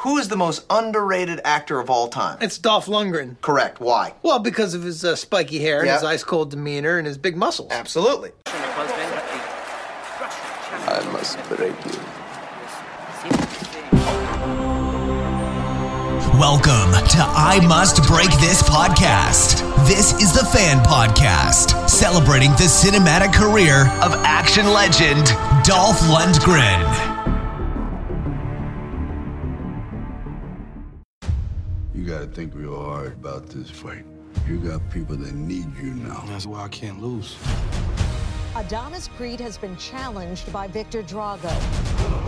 Who is the most underrated actor of all time? It's Dolph Lundgren. Correct. Why? Well, because of his uh, spiky hair and Yeah. his ice cold demeanor and his big muscles. Absolutely. I must break you. Welcome to I Must Break This podcast. This is the Fan Podcast, celebrating the cinematic career of action legend Dolph Lundgren. Think real hard about this fight. You got people that need you now. That's why I can't lose. Adonis Creed has been challenged by Viktor Drago,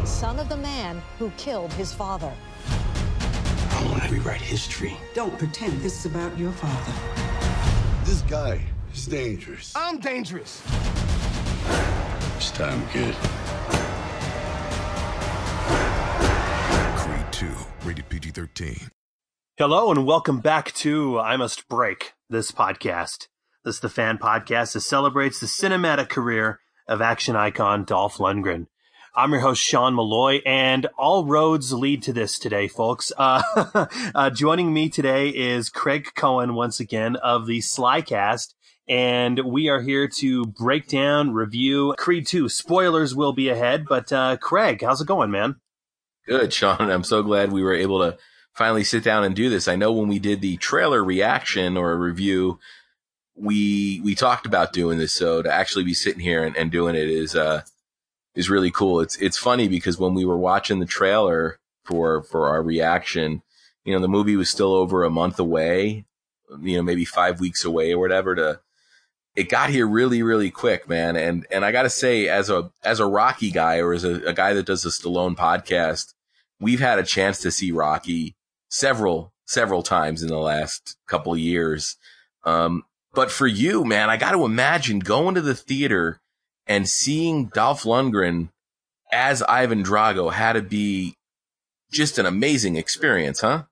son of the man who killed his father. I want to rewrite history. Don't pretend this is about your father. This guy is dangerous. I'm dangerous. It's time, kid. Creed 2, rated PG 13. Hello and welcome back to I Must Break this podcast. This is the fan podcast that celebrates the cinematic career of action icon Dolph Lundgren. I'm your host Sean Malloy, and all roads lead to this today, folks. Uh, uh, joining me today is Craig Cohen once again of the Slycast, and we are here to break down, review Creed 2. Spoilers will be ahead, but uh, Craig, how's it going, man? Good, Sean. I'm so glad we were able to finally sit down and do this. I know when we did the trailer reaction or a review, we we talked about doing this. So to actually be sitting here and, and doing it is uh is really cool. It's it's funny because when we were watching the trailer for for our reaction, you know, the movie was still over a month away, you know, maybe five weeks away or whatever to it got here really, really quick, man. And and I gotta say, as a as a Rocky guy or as a, a guy that does the Stallone podcast, we've had a chance to see Rocky several several times in the last couple years. Um, but for you, man, I got to imagine going to the theater and seeing Dolph Lundgren as Ivan Drago had to be just an amazing experience, huh?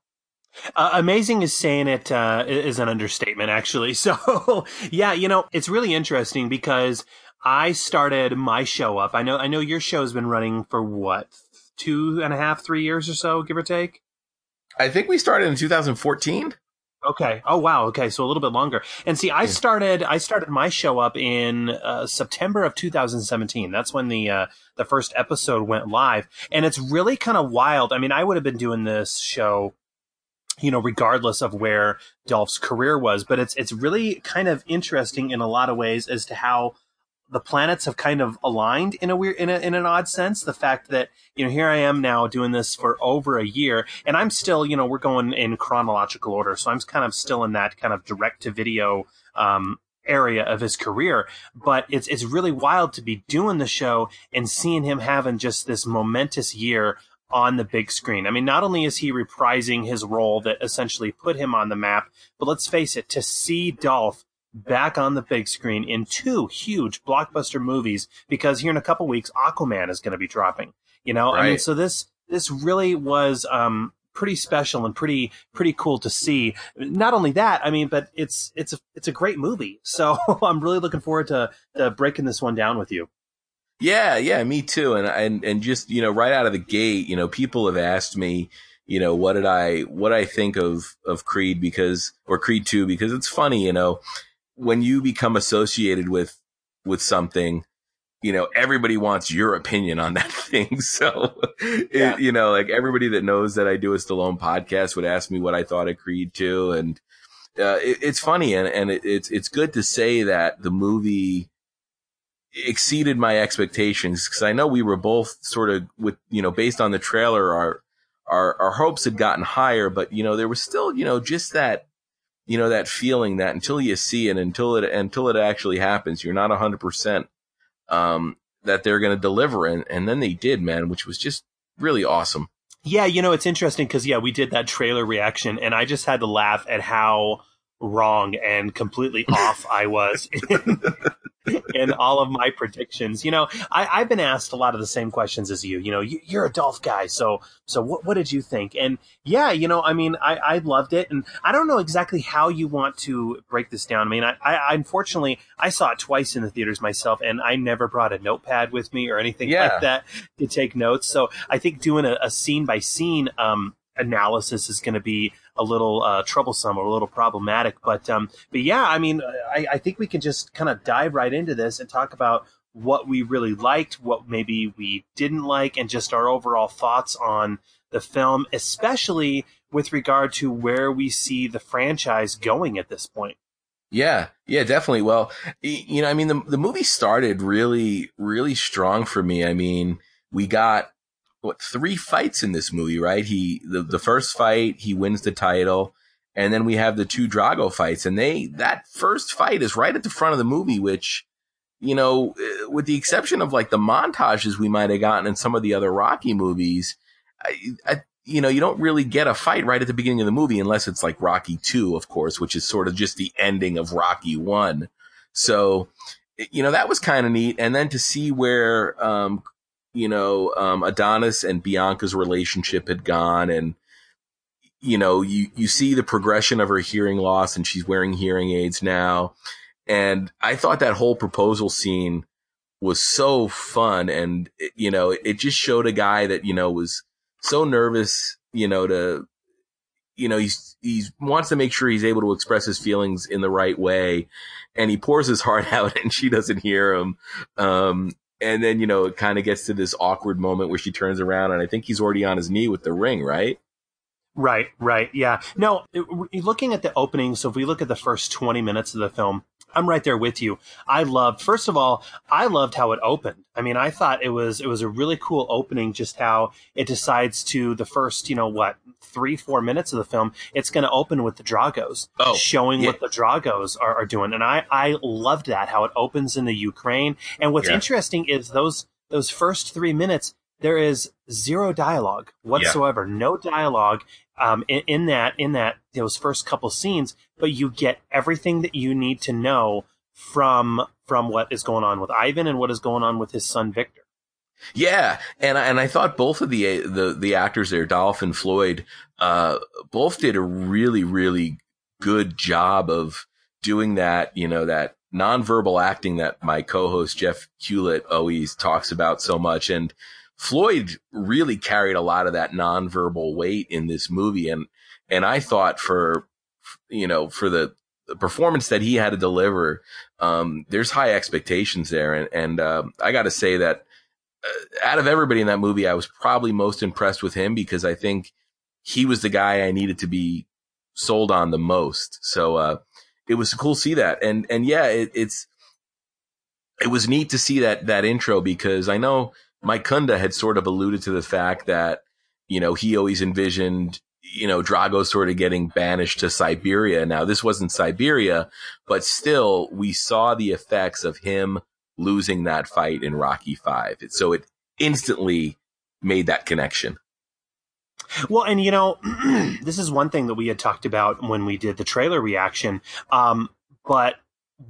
Uh, amazing is saying it uh, is an understatement, actually. So, yeah, you know, it's really interesting because I started my show up. I know, I know your show's been running for what two and a half, three years or so, give or take. I think we started in 2014. Okay. Oh wow. Okay. So a little bit longer. And see, I started I started my show up in uh, September of 2017. That's when the uh, the first episode went live, and it's really kind of wild. I mean, I would have been doing this show, you know, regardless of where Dolph's career was, but it's it's really kind of interesting in a lot of ways as to how the planets have kind of aligned in a weird in, a, in an odd sense the fact that you know here i am now doing this for over a year and i'm still you know we're going in chronological order so i'm kind of still in that kind of direct to video um, area of his career but it's it's really wild to be doing the show and seeing him having just this momentous year on the big screen. I mean, not only is he reprising his role that essentially put him on the map, but let's face it, to see Dolph back on the big screen in two huge blockbuster movies because here in a couple weeks Aquaman is going to be dropping. You know, I mean, so this this really was um pretty special and pretty pretty cool to see. Not only that, I mean, but it's it's a it's a great movie. So I'm really looking forward to, to breaking this one down with you. Yeah, yeah, me too. And and and just you know, right out of the gate, you know, people have asked me, you know, what did I what I think of of Creed because or Creed Two because it's funny, you know, when you become associated with with something, you know, everybody wants your opinion on that thing. So, Yeah. it, you know, like everybody that knows that I do a Stallone podcast would ask me what I thought of Creed Two, and uh, it, it's funny and and it, it's it's good to say that the movie exceeded my expectations because I know we were both sort of with you know based on the trailer our our our hopes had gotten higher but you know there was still you know just that you know that feeling that until you see it until it until it actually happens you're not 100% um that they're going to deliver and and then they did man which was just really awesome. Yeah, you know, it's interesting because, yeah, we did that trailer reaction, and I just had to laugh at how wrong and completely off I was in, in all of my predictions. You know, I, I've been asked a lot of the same questions as you. You know, you, you're a Dolph guy, so so what what did you think? And yeah, you know, I mean, I, I loved it, and I don't know exactly how you want to break this down. I mean, I, I unfortunately I saw it twice in the theaters myself, and I never brought a notepad with me or anything Yeah. like that to take notes. So I think doing a, a scene by scene um, analysis is going to be a little uh, troublesome or a little problematic. But um, but yeah, I mean, I, I think we can just kind of dive right into this and talk about what we really liked, what maybe we didn't like, and just our overall thoughts on the film, especially with regard to where we see the franchise going at this point. Yeah, yeah, definitely. Well, you know, I mean, the the movie started really, really strong for me. I mean, we got what three fights in this movie, right? He the the first fight, he wins the title, and then we have the two Drago fights, and they that first fight is right at the front of the movie, which you know, uh, with the exception of like the montages we might have gotten in some of the other Rocky movies, I, I, you know, you don't really get a fight right at the beginning of the movie unless it's like Rocky 2, of course, which is sort of just the ending of Rocky 1. So, you know, that was kind of neat. And then to see where, um, you know, um, Adonis and Bianca's relationship had gone and, you know, you, you see the progression of her hearing loss and she's wearing hearing aids now. And I thought that whole proposal scene was so fun. And, you know, it just showed a guy that, you know, was so nervous, you know, to, you know, he's, he wants to make sure he's able to express his feelings in the right way. And he pours his heart out and she doesn't hear him. Um, and then, you know, it kind of gets to this awkward moment where she turns around and I think he's already on his knee with the ring, right? Right, right. Yeah. No, it, looking at the opening, so if we look at the first 20 minutes of the film, I'm right there with you. I loved, first of all, I loved how it opened. I mean, I thought it was, it was a really cool opening, just how it decides to the first, you know, what, three, four minutes of the film, it's going to open with the Dragos, oh, showing yeah. what the Dragos are, are, doing. And I, I loved that, how it opens in the Ukraine. And what's Yeah. interesting is those, those first three minutes, there is zero dialogue whatsoever, no dialogue um, in, in that in that those first couple scenes, but you get everything that you need to know from from what is going on with Ivan and what is going on with his son Viktor. Yeah, and I, and I thought both of the the the actors there, Dolph and Floyd, uh, both did a really really good job of doing that. You know that nonverbal acting that my co-host Jeff Hewlett always talks about so much, and Floyd really carried a lot of that nonverbal weight in this movie, and and I thought for you know for the, the performance that he had to deliver, um, there's high expectations there, and and uh, I got to say that uh, out of everybody in that movie, I was probably most impressed with him because I think he was the guy I needed to be sold on the most. So uh, it was cool to see that, and and yeah, it, it's it was neat to see that that intro because I know Mike Kunda had sort of alluded to the fact that you know he always envisioned you know Drago sort of getting banished to Siberia. Now this wasn't Siberia, but still we saw the effects of him losing that fight in Rocky Five. So it instantly made that connection. Well, and you know, this is one thing that we had talked about when we did the trailer reaction. Um, but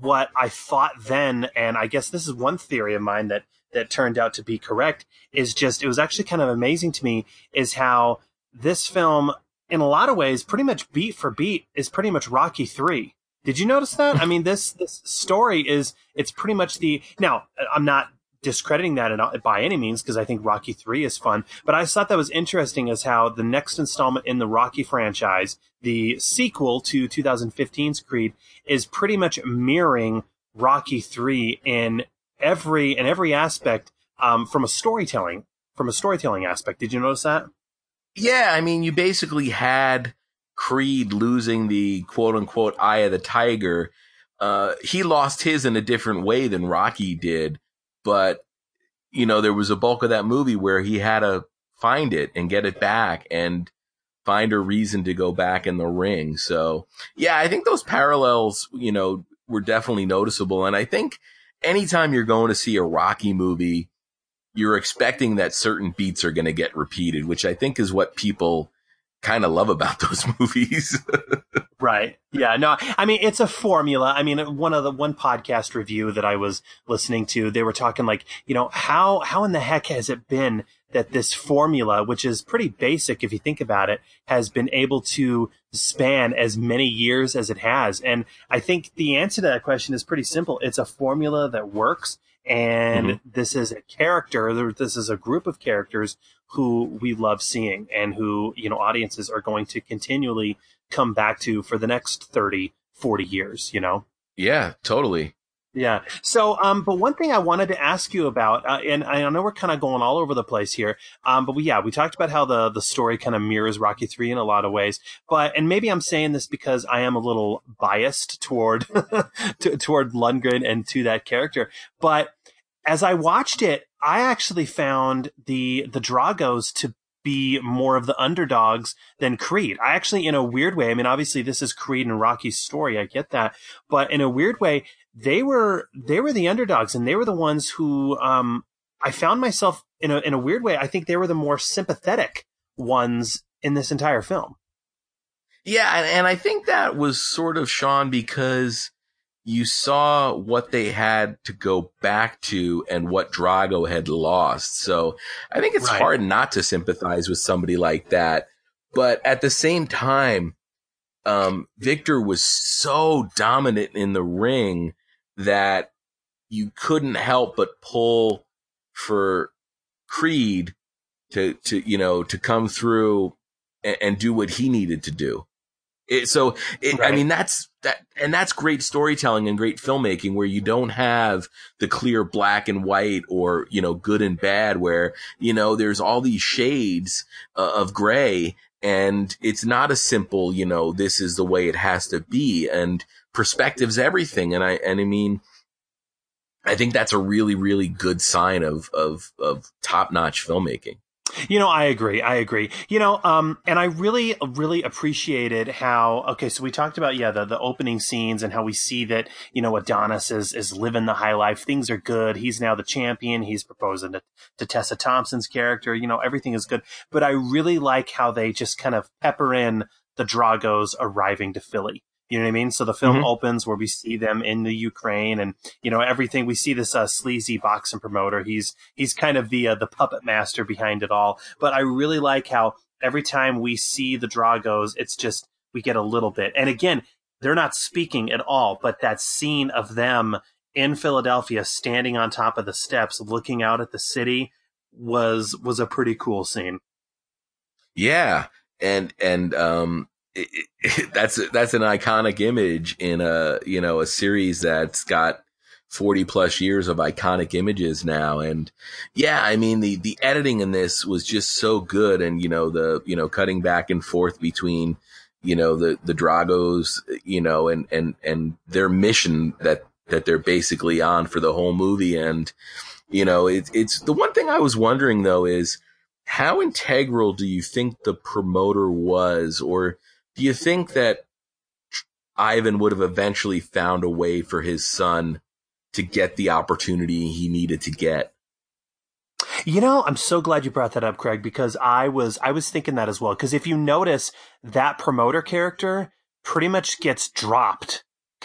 what I thought then, and I guess this is one theory of mine that that turned out to be correct, is just it was actually kind of amazing to me is how this film, in a lot of ways, pretty much beat for beat, is pretty much Rocky Three. Did you notice that? I mean, this this story is it's pretty much the now. I'm not discrediting that at by any means because I think Rocky Three is fun, but I thought that was interesting as how the next installment in the Rocky franchise, the sequel to 2015's Creed, is pretty much mirroring Rocky Three in every in every aspect um, from a storytelling from a storytelling aspect. Did you notice that? Yeah, I mean, you basically had Creed losing the quote unquote eye of the tiger. Uh, he lost his in a different way than Rocky did, but you know, there was a bulk of that movie where he had to find it and get it back and find a reason to go back in the ring. So yeah, I think those parallels, you know, were definitely noticeable. And I think anytime you're going to see a Rocky movie, you're expecting that certain beats are going to get repeated, which I think is what people kind of love about those movies. Right. Yeah. No, I mean, it's a formula. I mean, one of the one podcast review that I was listening to, they were talking like, you know, how, how in the heck has it been that this formula, which is pretty basic if you think about it, has been able to span as many years as it has? And I think the answer to that question is pretty simple. It's a formula that works and Mm-hmm. this is a character. This is a group of characters who we love seeing, and who you know audiences are going to continually come back to for the next 30, 40 years. You know. Yeah, totally. Yeah. So, um, but one thing I wanted to ask you about, uh, and I know we're kind of going all over the place here, um, but we, yeah, we talked about how the the story kind of mirrors Rocky Three in a lot of ways, but and maybe I'm saying this because I am a little biased toward to, toward Lundgren and to that character, but as I watched it, I actually found the the Dragos to be more of the underdogs than Creed. I actually, in a weird way, I mean, obviously this is Creed and Rocky's story. I get that, but in a weird way, they were they were the underdogs, and they were the ones who um, I found myself in a in a weird way. I think they were the more sympathetic ones in this entire film. Yeah, and, and I think that was sort of Sean because you saw what they had to go back to and what Drago had lost. So I think it's Right. hard not to sympathize with somebody like that. But at the same time, um, Viktor was so dominant in the ring that you couldn't help but pull for Creed to, to, you know, to come through and, and do what he needed to do. It, so, it, I mean, that's that, and that's great storytelling and great filmmaking where you don't have the clear black and white or, you know, good and bad where, you know, there's all these shades uh, of gray and it's not a simple, you know, this is the way it has to be and perspective's everything. And I, and I mean, I think that's a really, really good sign of, of, of top notch filmmaking. You know, I agree. I agree. You know, um, and I really, really appreciated how. Okay, so we talked about yeah the the opening scenes and how we see that you know Adonis is is living the high life. Things are good. He's now the champion. He's proposing to, to Tessa Thompson's character. You know, everything is good. But I really like how they just kind of pepper in the Dragos arriving to Philly. You know what I mean? So the film Mhm. opens where we see them in the Ukraine and, you know, everything. We see this, uh, sleazy boxing promoter. He's, he's kind of the, uh, the puppet master behind it all. But I really like how every time we see the Dragos, it's just, we get a little bit. And again, they're not speaking at all, but that scene of them in Philadelphia standing on top of the steps, looking out at the city was, was a pretty cool scene. Yeah, and and um, that's that's an iconic image in a you know a series that's got forty plus years of iconic images now, and yeah, I mean the the editing in this was just so good, and you know the you know cutting back and forth between you know the the Dragos, you know, and and and their mission that that they're basically on for the whole movie, and you know it's it's the one thing I was wondering though is how integral do you think the promoter was, or do you think that Ivan would have eventually found a way for his son to get the opportunity he needed to get? You know, I'm so glad you brought that up, Craig, because I was I was thinking that as well. Because if you notice, that promoter character pretty much gets dropped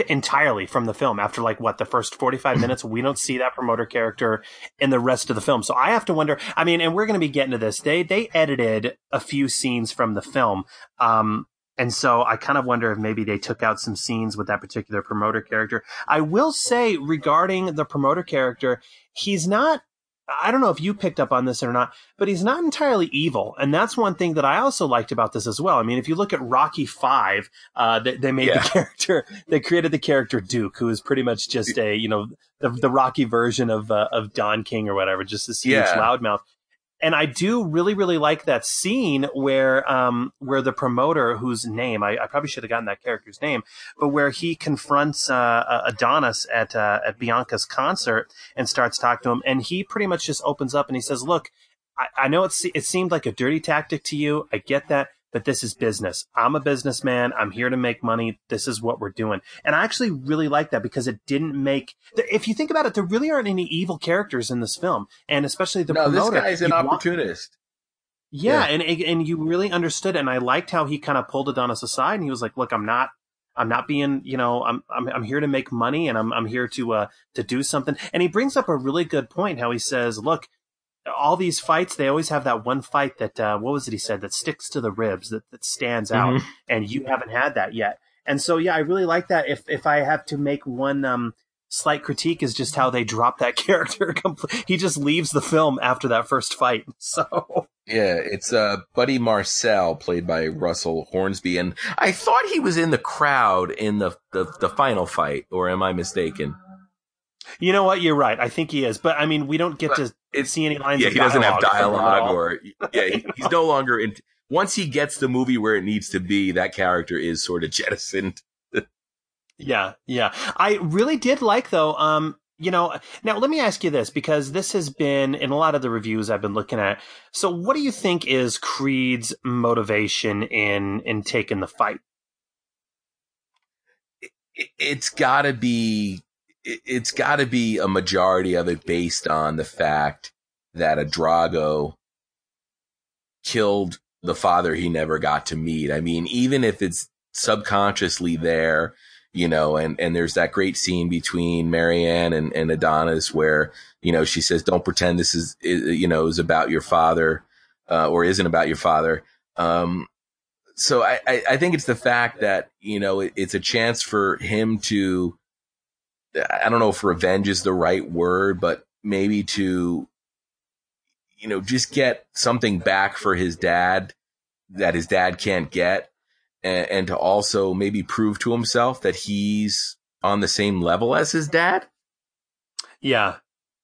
entirely from the film after like what the first 45 minutes we don't see that promoter character in the rest of the film so i have to wonder i mean and we're going to be getting to this they they edited a few scenes from the film um and so I kind of wonder if maybe they took out some scenes with that particular promoter character. I will say regarding the promoter character, he's not I don't know if you picked up on this or not, but he's not entirely evil, and that's one thing that I also liked about this as well. I mean, if you look at Rocky Five, uh, they, they made Yeah. the character, they created the character Duke, who is pretty much just a you know the the Rocky version of uh, of Don King or whatever, just this huge Yeah. loudmouth. And I do really, really like that scene where, um, where the promoter, whose name I, I probably should have gotten that character's name, but where he confronts uh, Adonis at uh, at Bianca's concert and starts talking to him, and he pretty much just opens up and he says, "Look, I, I know it seemed like a dirty tactic to you. I get that." But this is business. I'm a businessman. I'm here to make money. This is what we're doing. And I actually really like that because it didn't make, if you think about it, there really aren't any evil characters in this film. And especially the no, this promoter. guy's an You want- opportunist. yeah, Yeah. and and you really understood, and I liked how he kind of pulled Adonis aside, and he was like, "Look, I'm not, I'm not being, you know, I'm I'm I'm here to make money, and I'm I'm here to uh to do something." And he brings up a really good point, how he says, "Look, all these fights, they always have that one fight that uh, what was it he said that sticks to the ribs, that that stands out, Mhm. and you haven't had that yet." And so, yeah, I really like that. If if I have to make one um slight critique is just how they drop that character. compl- he just leaves the film after that first fight. So Yeah, it's uh, Buddy Marcelle, played by Russell Hornsby, and I thought he was in the crowd in the the, the final fight, or am I mistaken? you know what? You're right. I think he is, but I mean, we don't get to It's see any lines. yeah, he doesn't have dialogue from him at dialogue, all. or yeah, he, he's no longer in. Once he gets the movie where it needs to be, that character is sort of jettisoned. Yeah, yeah. I really did like though. Um, you know, now let me ask you this because this has been in a lot of the reviews I've been looking at. So, what do you think is Creed's motivation in in taking the fight? it- it's got to be it- it's got to be a majority of it based on the fact that a Drago killed the father he never got to meet. I mean, even if it's subconsciously there, you know, and, and there's that great scene between Mary Anne and, and Adonis where, you know, she says, don't pretend this is, you know, is about your father, uh, or isn't about your father. Um, so I, I, think it's the fact that, you know, it, it's a chance for him to, I don't know if revenge is the right word, but maybe to, you know, just get something back for his dad that his dad can't get. And, and to also maybe prove to himself that he's on the same level as his dad. Yeah,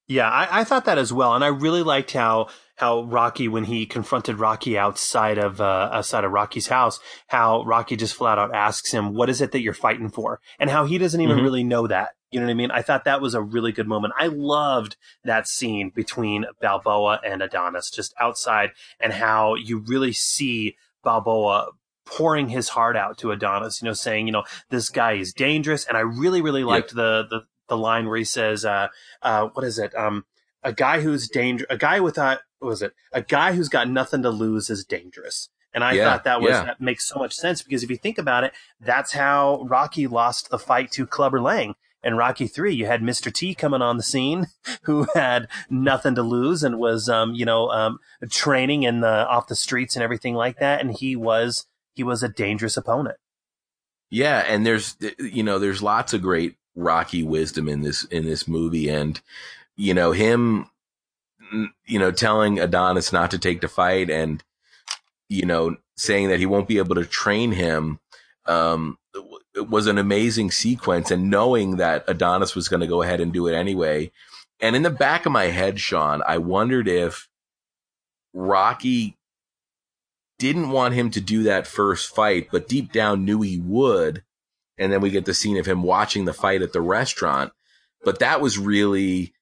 yeah. I, I thought that as well, and I really liked how how Rocky when he confronted Rocky outside of uh, outside of Rocky's house, how Rocky just flat out asks him, "What is it that you're fighting for?" and how he doesn't even Mhm. really know that. You know what I mean? I thought that was a really good moment. I loved that scene between Balboa and Adonis just outside and how you really see Balboa pouring his heart out to Adonis, you know, saying, you know, this guy is dangerous. And I really, really liked the, the, the line where he says, uh, uh, what is it? Um, a guy who's danger, a guy without, what was it? A guy who's got nothing to lose is dangerous. And I Yeah, thought that was, yeah. that makes so much sense because if you think about it, that's how Rocky lost the fight to Clubber Lang. In Rocky Three, you had Mr. T coming on the scene, who had nothing to lose and was, um, you know, um, training in the off the streets and everything like that, and he was he was a dangerous opponent. Yeah, and there's you know there's lots of great Rocky wisdom in this in this movie, and you know him, you know telling Adonis not to take the fight, and you know saying that he won't be able to train him. Um, it was an amazing sequence, and knowing that Adonis was going to go ahead and do it anyway. And in the back of my head, Sean, I wondered if Rocky didn't want him to do that first fight, but deep down knew he would. And then we get the scene of him watching the fight at the restaurant. But that was really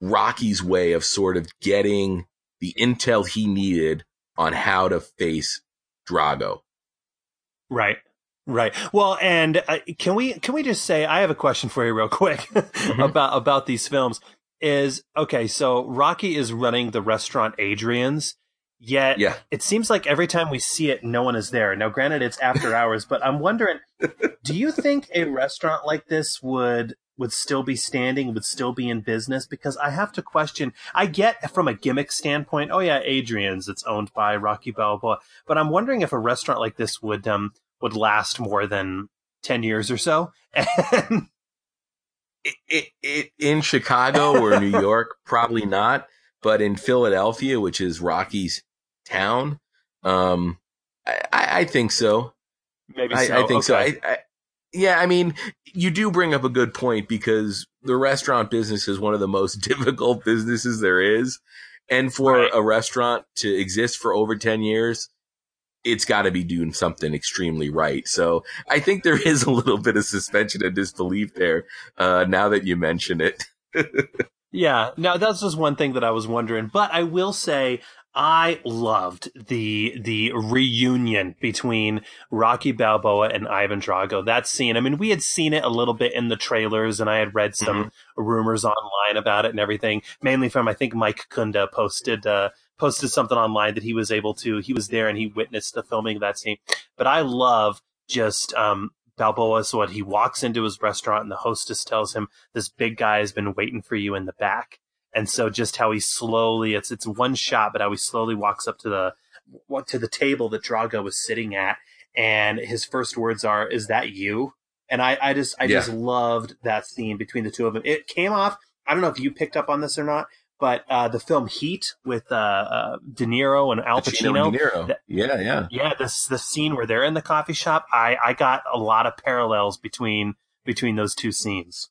Rocky's way of sort of getting the intel he needed on how to face Drago. Right. Right. Well, and uh, can we can we just say I have a question for you real quick about about these films is okay, so Rocky is running the restaurant Adrian's yet Yeah. it seems like every time we see it no one is there. Now granted it's after hours, but I'm wondering do you think a restaurant like this would would still be standing, would still be in business? Because I have to question. I get from a gimmick standpoint. Oh yeah, Adrian's. It's owned by Rocky Balboa, but I'm wondering if a restaurant like this would um would last more than ten years or so. And It, it, it, in Chicago or New York, probably not. But in Philadelphia, which is Rocky's town, um, I, I I think so. maybe I, so. I think so. Okay. I, I, yeah, I mean, you do bring up a good point because the restaurant business is one of the most difficult businesses there is. And for Right. a restaurant to exist for over 10 years, it's got to be doing something extremely right. So I think there is a little bit of suspension of disbelief there, uh, now that you mention it. Yeah, Now that's just one thing that I was wondering. But I will say I loved the the reunion between Rocky Balboa and Ivan Drago. That scene. I mean, we had seen it a little bit in the trailers, and I had read some rumors online about it and everything. Mainly from I think Mike Kunda posted uh, posted something online that he was able to. He was there and he witnessed the filming of that scene. But I love just um, Balboa. So what he walks into his restaurant and the hostess tells him this big guy has been waiting for you in the back. And so just how he slowly, it's, it's one shot, but how he slowly walks up to the, what to the table that Drago was sitting at. And his first words are, is that you? and I, I just I Yeah. just loved that scene between the two of them. It came off. I don't know if you picked up on this or not, but uh, the film Heat with uh, uh, De Niro and Al Pacino Pacino. and De Niro. that- yeah, yeah. yeah, this the scene where they're in the coffee shop. I I got a lot of parallels between between those two scenes.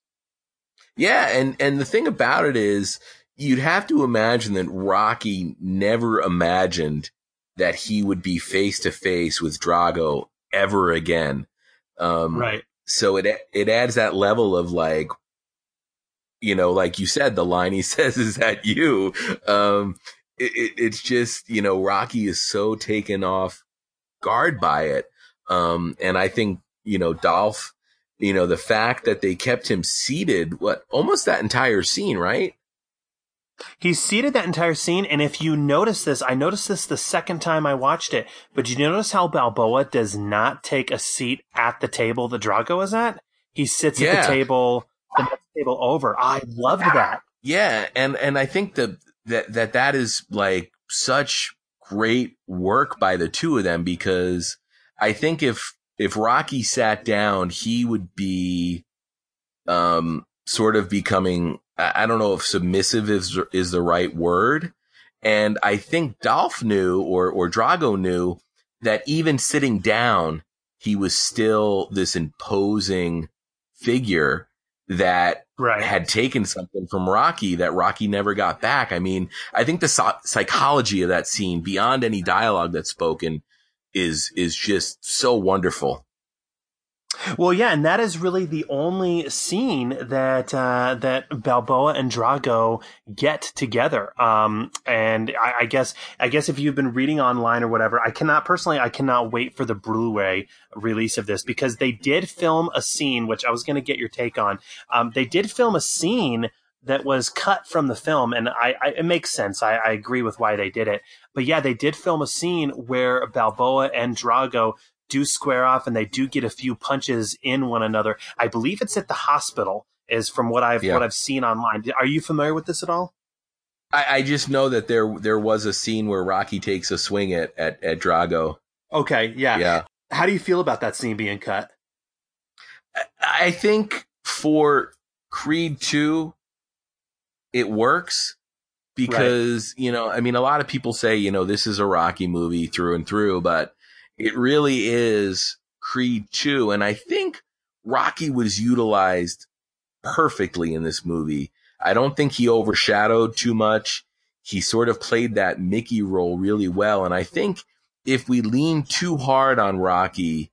Yeah, and and the thing about it is you'd have to imagine that Rocky never imagined that he would be face to face with Drago ever again. Um Right. so it it adds that level of like you know, like you said, the line he says is that you. Um, it, it, it's just you know, Rocky is so taken off guard by it, um, and I think you know, Dolph, you know, the fact that they kept him seated, what almost that entire scene, right? He's seated that entire scene, and if you notice this, I noticed this the second time I watched it. But you notice how Balboa does not take a seat at the table that Drago is at? He sits at the table, the table over. I loved that. Yeah, and and I think that that that that is like such great work by the two of them because I think if if Rocky sat down, he would be um sort of becoming I don't know if submissive is is the right word. And I think Dolph knew or or Drago knew that even sitting down, he was still this imposing figure that Right. had taken something from Rocky that Rocky never got back. I mean, I think the psy- psychology of that scene beyond any dialogue that's spoken is, is just so wonderful. Well, yeah, and that is really the only scene that uh, that Balboa and Drago get together. Um, and I, I guess I guess if you've been reading online or whatever, I cannot personally, I cannot wait for the Blu-ray release of this because they did film a scene, which I was going to get your take on. Um, they did film a scene that was cut from the film, and I, I it makes sense. I, I agree with why they did it, but yeah, they did film a scene where Balboa and Drago do square off and they do get a few punches in one another. I believe it's at the hospital is from what I've Yeah. what I've seen online. Are you familiar with this at all? I, I just know that there, there was a scene where Rocky takes a swing at, at, at Drago. Okay, yeah. Yeah. How do you feel about that scene being cut? I think for Creed 2, it works because, you know, I mean, a lot of people say, you know, this is a Rocky movie through and through, but it really is Creed 2. And I think Rocky was utilized perfectly in this movie. I don't think he overshadowed too much. He sort of played that Mickey role really well. And I think if we lean too hard on Rocky,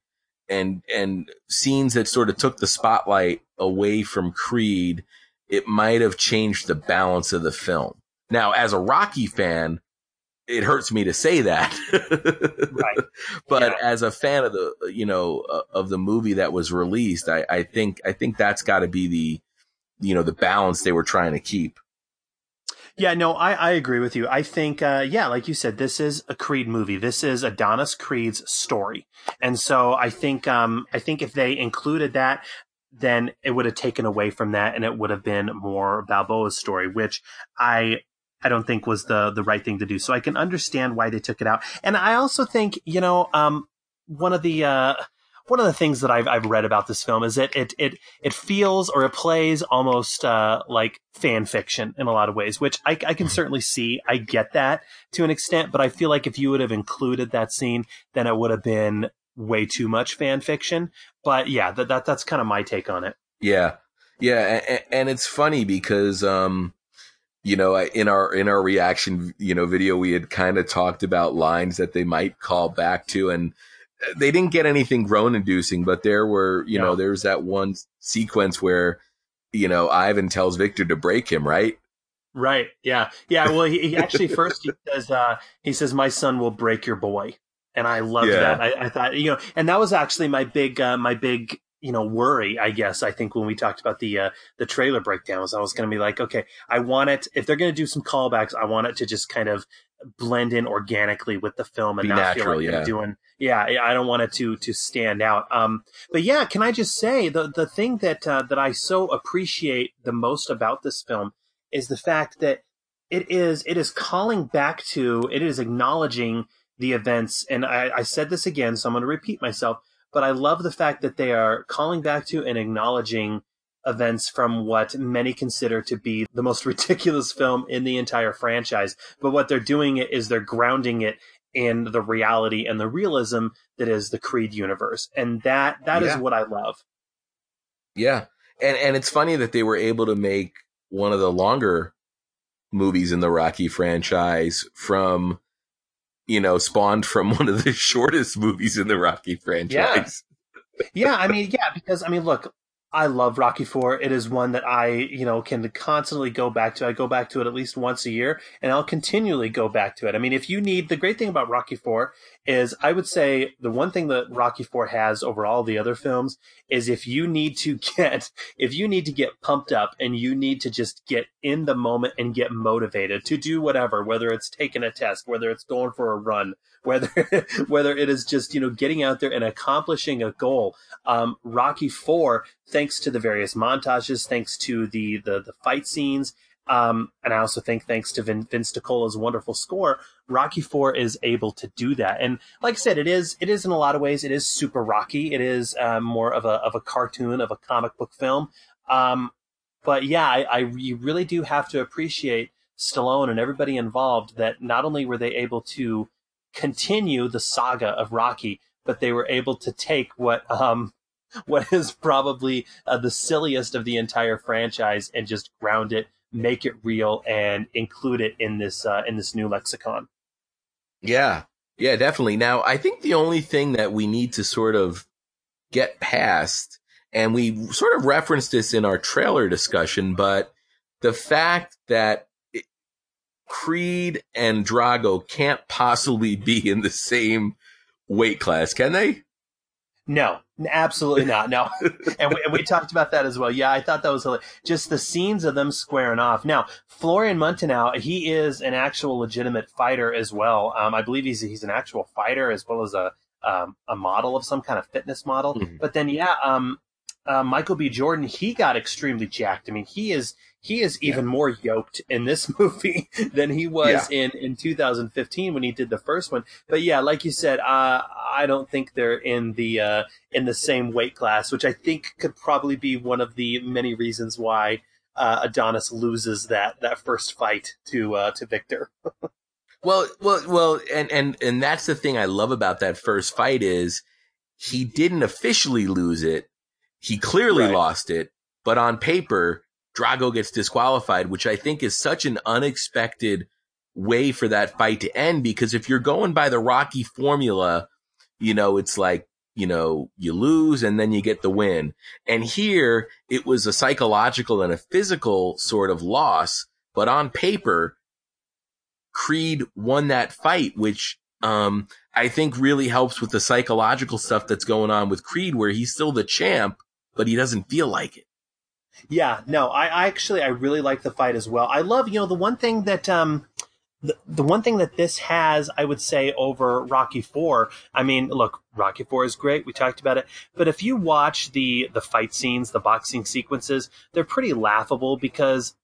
and and scenes that sort of took the spotlight away from Creed, it might have changed the balance of the film. Now, as a Rocky fan, it hurts me to say that, Right. but Yeah. as a fan of the you know uh, of the movie that was released, I, I think I think that's got to be the you know the balance they were trying to keep. Yeah, no, I, I agree with you. I think, uh, yeah, like you said, this is a Creed movie. This is Adonis Creed's story. And so I think, um, I think if they included that, then it would have taken away from that and it would have been more Balboa's story, which I, I don't think was the, the right thing to do. So I can understand why they took it out. And I also think, you know, um, one of the, uh, one of the things that I've, I've read about this film is that it, it, it feels or it plays almost, uh, like fan fiction in a lot of ways, which I, I can certainly see. I get that to an extent, but I feel like if you would have included that scene, then it would have been way too much fan fiction. But yeah, that, that that's kind of my take on it. Yeah, yeah, and, and it's funny because um, you know, in our in our reaction, you know, video, we had kind of talked about lines that they might call back to, and they didn't get anything groan inducing, but there were, you know, No. there's that one sequence where, you know, Ivan tells Viktor to break him, right? Right. Yeah. Yeah. Well, he, he actually first he says, uh, he says, my son will break your boy. And I loved Yeah. that. I, I thought, you know, and that was actually my big, uh, my big, you know, worry, I guess, I think when we talked about the, uh, the trailer breakdowns, I was going to be like, okay, I want it, if they're going to do some callbacks, I want it to just kind of blend in organically with the film and Be not natural, feel like yeah. they're doing, yeah, I don't want it to, to stand out. Um, but yeah, can I just say the, the thing that, uh, that I so appreciate the most about this film is the fact that it is it is calling back to it is acknowledging the events and I, I said this again so i'm going to repeat myself but I love the fact that they are calling back to and acknowledging events from what many consider to be the most ridiculous film in the entire franchise. But what they're doing is they're grounding it in the reality and the realism that is the Creed universe. And that that yeah. is what I love. Yeah. And and it's funny that they were able to make one of the longer movies in the Rocky franchise from you know, spawned from one of the shortest movies in the Rocky franchise. Yeah. yeah, I mean, yeah, because I mean, look, I love Rocky Four. It is one that I, you know, can constantly go back to. I go back to it at least once a year, and I'll continually go back to it. I mean, if you need the great thing about Rocky Four is, I would say the one thing that Rocky Four has over all the other films is if you need to get, if you need to get pumped up and you need to just get in the moment and get motivated to do whatever, whether it's taking a test, whether it's going for a run, whether whether it is just you know getting out there and accomplishing a goal. Um, Rocky Four, thanks to the various montages, thanks to the the, the fight scenes, um, and I also think thanks to Vin, Vince DiCola's wonderful score, Rocky Four is able to do that. And like I said, it is it is in a lot of ways it is super Rocky. It is um, more of a of a cartoon of a comic book film. Um, but yeah, I, I you really do have to appreciate Stallone and everybody involved that not only were they able to continue the saga of Rocky, but they were able to take what um, what is probably uh, the silliest of the entire franchise and just ground it, make it real, and include it in this uh, in this new lexicon. Yeah, yeah, definitely. Now, I think the only thing that we need to sort of get past, and we sort of referenced this in our trailer discussion, but the fact that Creed and Drago can't possibly be in the same weight class, can they? No, absolutely not. No, and, we, we talked about that as well. Yeah, I thought that was hilarious. just the scenes of them squaring off. Now, Florian Munteanu, he is an actual legitimate fighter as well. Um, I believe he's he's an actual fighter as well as a um, a model of some kind of fitness model. Mm-hmm. But then, yeah, um, uh, Michael B. Jordan, he got extremely jacked. I mean, he is he is even yeah. more yoked in this movie than he was yeah. in in 2015 when he did the first one. But yeah, like you said, uh, I don't think they're in the uh, in the same weight class, which I think could probably be one of the many reasons why uh, Adonis loses that that first fight to uh, to Viktor. well, well, well, and and and that's the thing I love about that first fight is he didn't officially lose it he clearly right. lost it, but on paper, Drago gets disqualified, which I think is such an unexpected way for that fight to end. Because if you're going by the Rocky formula, you know, it's like, you know, you lose and then you get the win. And here it was a psychological and a physical sort of loss, but on paper, Creed won that fight, which, um, I think really helps with the psychological stuff that's going on with Creed, where he's still the champ, but he doesn't feel like it. Yeah, no, I, I actually I really like the fight as well. I love you know the one thing that um the, the one thing that this has, I would say, over Rocky Four. I mean, look, Rocky Four is great. We talked about it, but if you watch the the fight scenes, the boxing sequences, they're pretty laughable because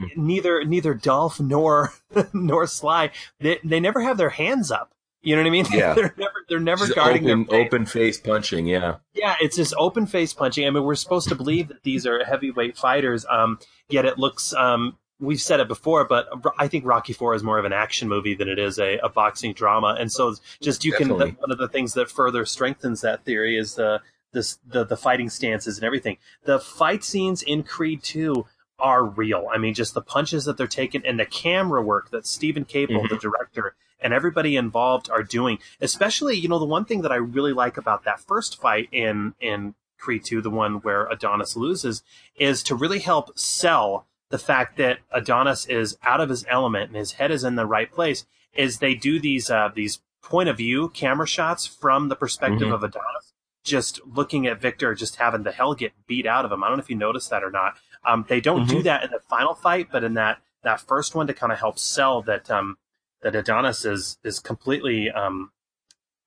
mm-hmm. neither neither Dolph nor nor Sly they they never have their hands up. You know what I mean? Yeah. they're never they're never Just guarding open, their face. open face punching. Yeah. Yeah, it's just open face punching. I mean, we're supposed to believe that these are heavyweight fighters. Um, yet it looks. Um, we've said it before, but I think Rocky Four is more of an action movie than it is a, a boxing drama. And so, just you Definitely. can. One of the things that further strengthens that theory is the this the the fighting stances and everything. The fight scenes in Creed Two are real. I mean, just the punches that they're taking and the camera work that Steven Caple, mm-hmm. the director, and everybody involved are doing. Especially, you know, the one thing that I really like about that first fight in in Creed 2, the one where Adonis loses, is to really help sell the fact that Adonis is out of his element and his head is in the right place. Is they do these uh, these point of view camera shots from the perspective mm-hmm. of Adonis, just looking at Viktor, just having the hell get beat out of him. I don't know if you noticed that or not. Um, they don't mm-hmm. do that in the final fight, but in that that first one to kind of help sell that um, that Adonis is is completely um,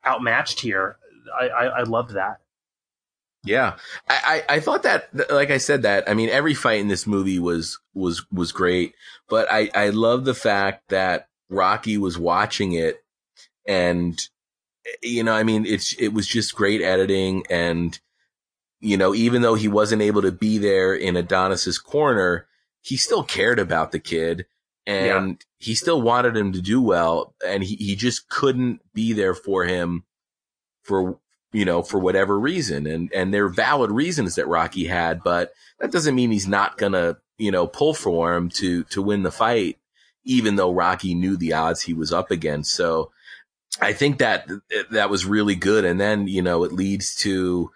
outmatched here. I, I, I loved that. Yeah, I, I, I thought that, like I said, that I mean, every fight in this movie was was was great, but I I love the fact that Rocky was watching it and you know, I mean, it's it was just great editing, and you know, even though he wasn't able to be there in Adonis's corner, he still cared about the kid, and yeah. he still wanted him to do well, and he he just couldn't be there for him for you know for whatever reason, and and there are valid reasons that Rocky had, but that doesn't mean he's not gonna you know pull for him to to win the fight, even though Rocky knew the odds he was up against, so. I think that that was really good. And then, you know, it leads to,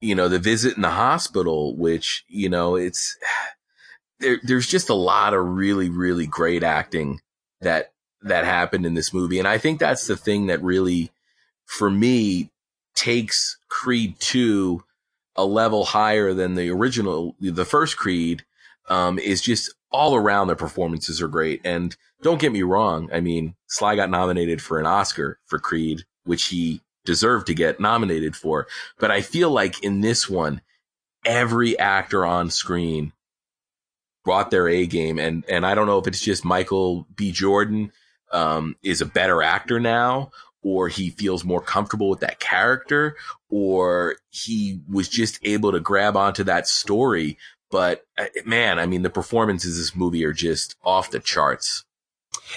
you know, the visit in the hospital, which, you know, it's, there, there's just a lot of really, really great acting that, that happened in this movie. And I think that's the thing that really, for me, takes Creed 2 a level higher than the original, the first Creed, um, is just all around the performances are great. And don't get me wrong. I mean, Sly got nominated for an Oscar for Creed, which he deserved to get nominated for. But I feel like in this one, every actor on screen brought their A game. And, and I don't know if it's just Michael B. Jordan, um, is a better actor now, or he feels more comfortable with that character, or he was just able to grab onto that story. But uh, man, I mean, the performances in this movie are just off the charts.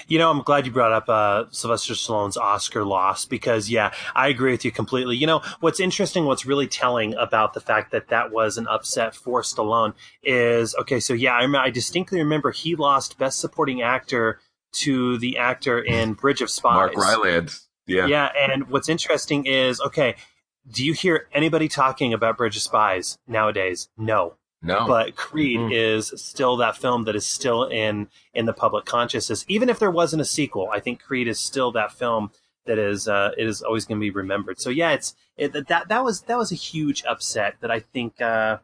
You know, I'm glad you brought up uh, Sylvester Stallone's Oscar loss because, yeah, I agree with you completely. You know, what's interesting, what's really telling about the fact that that was an upset for Stallone is okay. So, yeah, I, I distinctly remember he lost Best Supporting Actor to the actor in Bridge of Spies, Mark Rylance. Yeah, yeah. And what's interesting is, okay, do you hear anybody talking about Bridge of Spies nowadays? No. No. But Creed mm-hmm. is still that film that is still in in the public consciousness. Even if there wasn't a sequel, I think Creed is still that film that is uh, it is always going to be remembered. So yeah, it's it, that that was that was a huge upset that I think uh,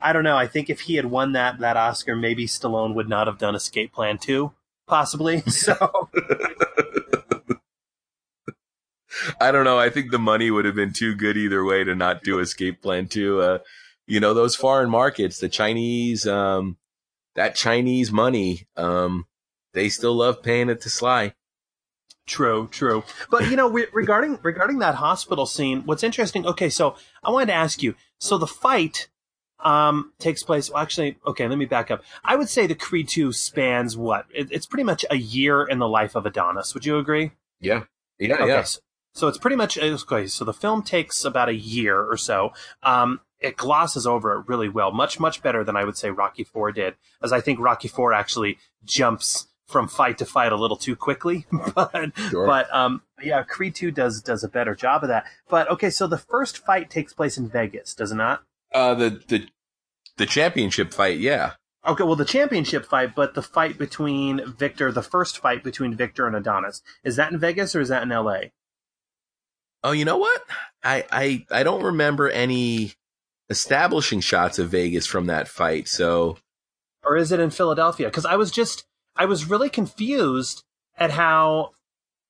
I don't know. I think if he had won that that Oscar, maybe Stallone would not have done Escape Plan two, possibly. So. I don't know. I think the money would have been too good either way to not do Escape Plan 2. Uh, you know, those foreign markets, the Chinese, um, that Chinese money, um, they still love paying it to Sly. True, true. But you know, re- regarding regarding that hospital scene, what's interesting? Okay, so I wanted to ask you. So the fight um, takes place. Well, actually, okay, let me back up. I would say the Creed Two spans what? It, it's pretty much a year in the life of Adonis. Would you agree? Yeah, yeah, okay, yeah. So, so it's pretty much okay. So the film takes about a year or so. Um, it glosses over it really well, much much better than I would say Rocky Four did, as I think Rocky Four actually jumps from fight to fight a little too quickly. but sure. but um, yeah, Creed Two does does a better job of that. But okay, so the first fight takes place in Vegas, does it not? Uh, the the the championship fight, yeah. Okay, well, the championship fight, but the fight between Viktor, the first fight between Viktor and Adonis, is that in Vegas or is that in L.A.? Oh, you know what? I I I don't remember any establishing shots of Vegas from that fight. So, or is it in Philadelphia? Because I was just I was really confused at how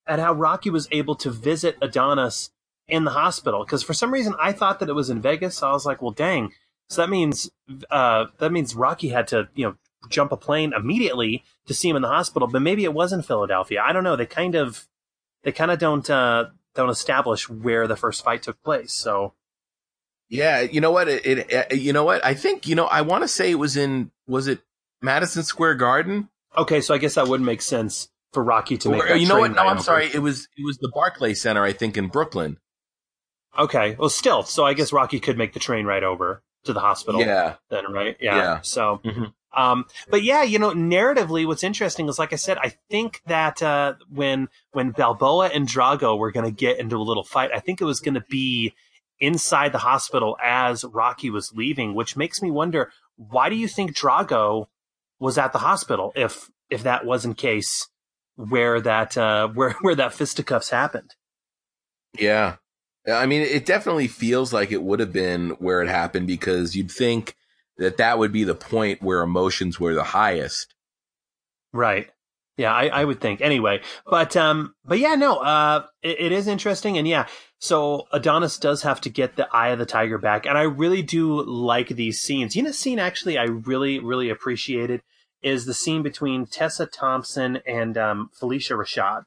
at how Rocky was able to visit Adonis in the hospital. Because for some reason I thought that it was in Vegas. So I was like, well, dang. So that means uh, that means Rocky had to you know jump a plane immediately to see him in the hospital. But maybe it was in Philadelphia. I don't know. They kind of they kind of don't uh, don't establish where the first fight took place. So yeah, you know what? It, it, it you know what? I think you know. I want to say it was in was it Madison Square Garden? Okay, so I guess that would make sense for Rocky to make. Or, you know what? No, I'm over. sorry. It was it was the Barclay Center, I think, in Brooklyn. Okay, well, still, so I guess Rocky could make the train right over to the hospital. Yeah. Then right. Yeah. yeah. So. Mm-hmm. Um, but yeah, you know, narratively, what's interesting is, like I said, I think that uh, when when Balboa and Drago were going to get into a little fight, I think it was going to be inside the hospital as Rocky was leaving, which makes me wonder why do you think Drago was at the hospital if if that wasn't case where that uh, where where that fisticuffs happened? Yeah, I mean, it definitely feels like it would have been where it happened because you'd think that that would be the point where emotions were the highest. Right. Yeah, I, I would think anyway. But um, but yeah, no, uh, it, it is interesting, and yeah, so Adonis does have to get the eye of the tiger back, and I really do like these scenes. You know, scene actually I really really appreciated is the scene between Tessa Thompson and um, Phylicia Rashad.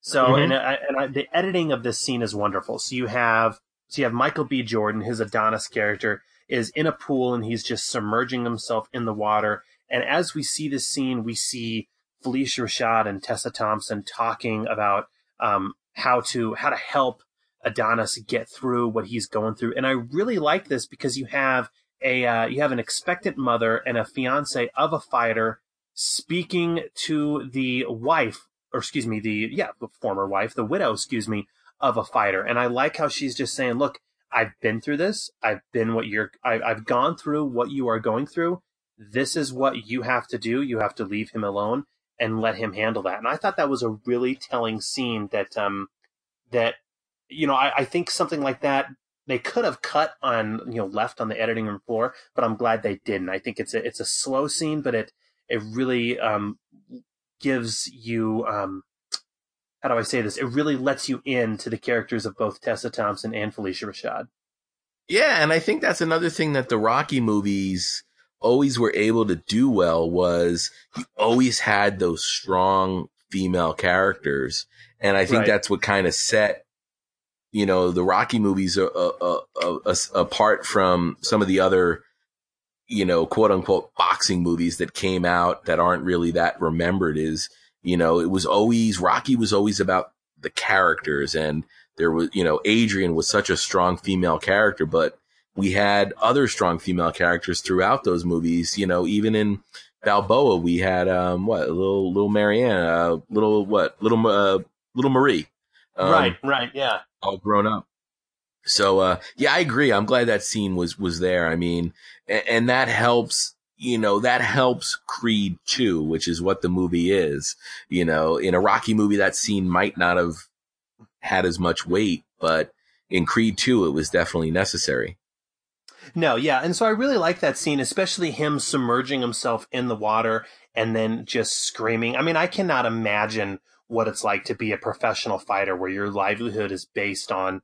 So Mhm. and I, and I, the editing of this scene is wonderful. So you have so you have Michael B. Jordan, his Adonis character, is in a pool and he's just submerging himself in the water. And as we see this scene, we see Phylicia Rashad and Tessa Thompson talking about um, how to how to help Adonis get through what he's going through. And I really like this because you have a uh, you have an expectant mother and a fiance of a fighter speaking to the wife, or excuse me, the yeah, the former wife, the widow, excuse me, of a fighter. And I like how she's just saying, "Look, I've been through this. I've been what you're. I, I've gone through what you are going through. This is what you have to do. You have to leave him alone and let him handle that." And I thought that was a really telling scene. That um, that you know, I, I think something like that they could have cut on you know left on the editing room floor, but I'm glad they didn't. I think it's a it's a slow scene, but it it really um, gives you um, how do I say this? It really lets you into the characters of both Tessa Thompson and Phylicia Rashad. Yeah, and I think that's another thing that the Rocky movies always were able to do well was you always had those strong female characters, and I think Right. that's what kind of set you know the Rocky movies uh, uh, uh, apart from some of the other you know quote unquote boxing movies that came out that aren't really that remembered is you know it was always Rocky was always about the characters and there was you know Adrian was such a strong female character but we had other strong female characters throughout those movies you know even in Balboa we had um what little little Marianne uh, little what little uh, little Marie um, right, right, yeah. all grown up. So uh yeah, I agree. I'm glad that scene was was there. I mean, and, and that helps, you know, that helps Creed 2, which is what the movie is. You know, in a Rocky movie that scene might not have had as much weight, but in Creed 2 it was definitely necessary. No, yeah, and so I really like that scene, especially him submerging himself in the water and then just screaming. I mean, I cannot imagine what it's like to be a professional fighter where your livelihood is based on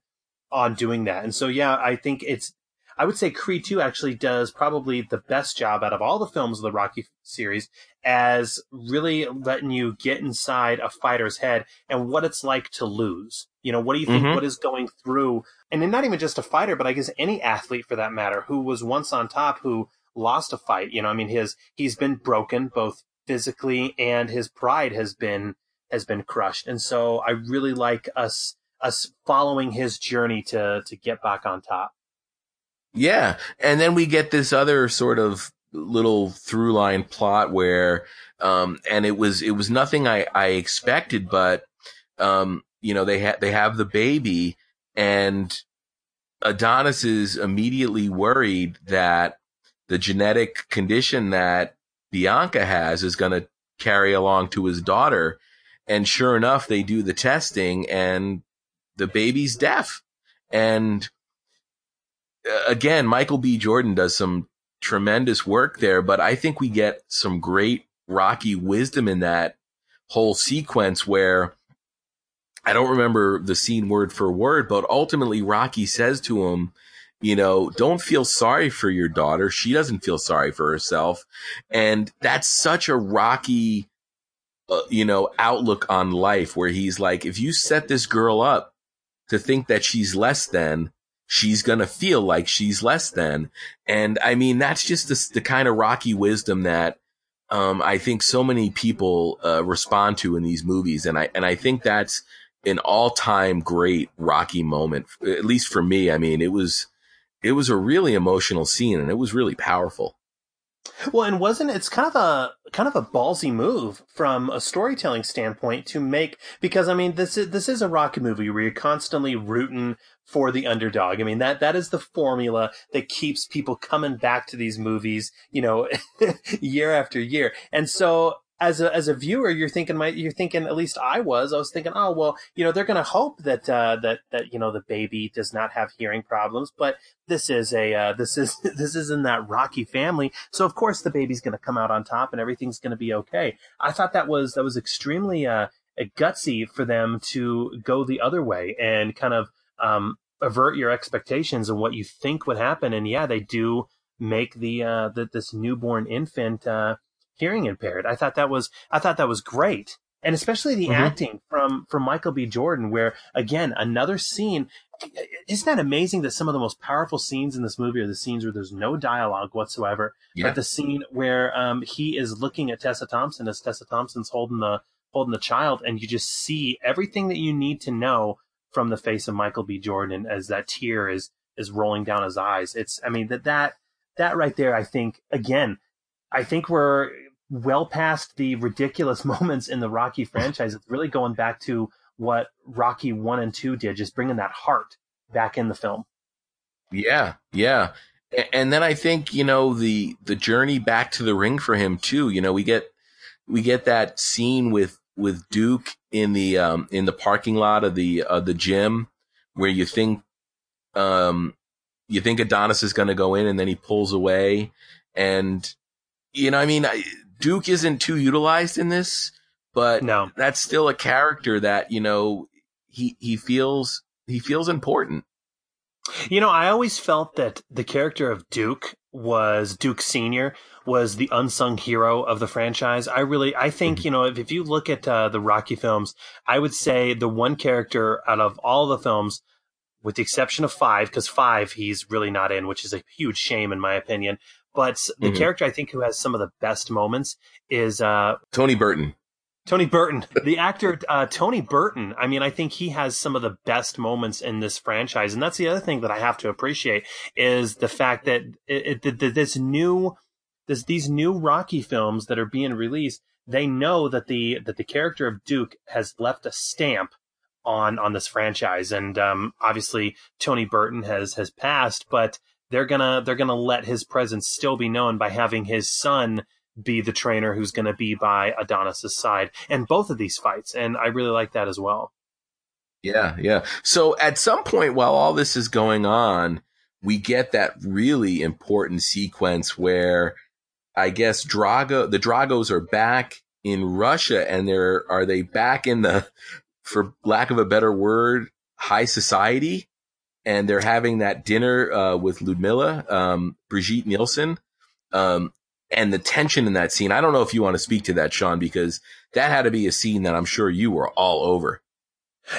on doing that. And so yeah, I think it's I would say Creed 2 actually does probably the best job out of all the films of the Rocky series as really letting you get inside a fighter's head and what it's like to lose. You know, what do you think Mhm. what is going through and not even just a fighter, but I guess any athlete for that matter who was once on top who lost a fight. You know, I mean his he's been broken both physically and his pride has been has been crushed. And so I really like us us following his journey to to get back on top. Yeah. And then we get this other sort of little through line plot where, um, and it was, it was nothing I, I expected, but, um, you know, they had, they have the baby and Adonis is immediately worried that the genetic condition that Bianca has is going to carry along to his daughter. And sure enough, they do the testing and the baby's deaf. And uh, again, Michael B. Jordan does some tremendous work there, but I think we get some great Rocky wisdom in that whole sequence where I don't remember the scene word for word, but ultimately Rocky says to him, you know, don't feel sorry for your daughter. She doesn't feel sorry for herself. And that's such a Rocky, uh, you know, outlook on life where he's like, if you set this girl up to think that she's less than, she's going to feel like she's less than. And I mean, that's just the, the kind of Rocky wisdom that, um, I think so many people, uh, respond to in these movies. And I, and I think that's an all time great Rocky moment, at least for me. I mean, it was, it was a really emotional scene and it was really powerful. Well, and wasn't it's kind of a kind of a ballsy move from a storytelling standpoint to make because I mean this is this is a Rocky movie where you're constantly rooting for the underdog. I mean that that is the formula that keeps people coming back to these movies, you know, year after year. And so as a as a viewer, you're thinking, my, you're thinking. At least I was. I was thinking, oh well, you know, they're going to hope that uh, that that you know the baby does not have hearing problems. But this is a uh, this is this is in that Rocky family, so of course the baby's going to come out on top and everything's going to be okay. I thought that was that was extremely uh, gutsy for them to go the other way and kind of um, avert your expectations and what you think would happen. And yeah, they do make the uh, this newborn infant. Uh, hearing impaired. I thought that was I thought that was great. and especially the Mhm. acting from from Michael B. Jordan, where again another scene. Isn't that amazing that some of the most powerful scenes in this movie are the scenes where there's no dialogue whatsoever, Yeah. but the scene where um, he is looking at Tessa Thompson as Tessa Thompson's holding the holding the child, and you just see everything that you need to know from the face of Michael B. Jordan as that tear is is rolling down his eyes. It's I mean that that that right there, I think again, I think we're well past the ridiculous moments in the Rocky franchise. It's really going back to what Rocky one and two did, just bringing that heart back in the film. Yeah, yeah. And then I think, you know, the the journey back to the ring for him too, you know, we get we get that scene with with Duke in the um in the parking lot of the of the gym where you think um you think Adonis is going to go in and then he pulls away and you know, I mean, I, Duke isn't too utilized in this, but No. that's still a character that, you know, he he feels he feels important. You know, I always felt that the character of Duke was Duke Senior was the unsung hero of the franchise. I really, I think, you know, if, if you look at uh, the Rocky films, I would say the one character out of all the films, with the exception of five, because five he's really not in, which is a huge shame in my opinion. But the Mhm. character I think who has some of the best moments is uh, Tony Burton. Tony Burton, the actor uh, Tony Burton. I mean, I think he has some of the best moments in this franchise, and that's the other thing that I have to appreciate is the fact that it, it, this new, this these new Rocky films that are being released, they know that the that the character of Duke has left a stamp on on this franchise, and um, obviously Tony Burton has has passed, but they're gonna they're gonna let his presence still be known by having his son be the trainer who's to be by Adonis's side and both of these fights. And I really like that as well. Yeah, yeah. So at some point while all this is going on, we get that really important sequence where I guess Drago, the Dragos are back in Russia and they're, are they back in the, for lack of a better word, high society? And they're having that dinner, uh, with Ludmilla, um, Brigitte Nielsen. Um, and the tension in that scene. I don't know if you want to speak to that, Sean, because that had to be a scene that I'm sure you were all over.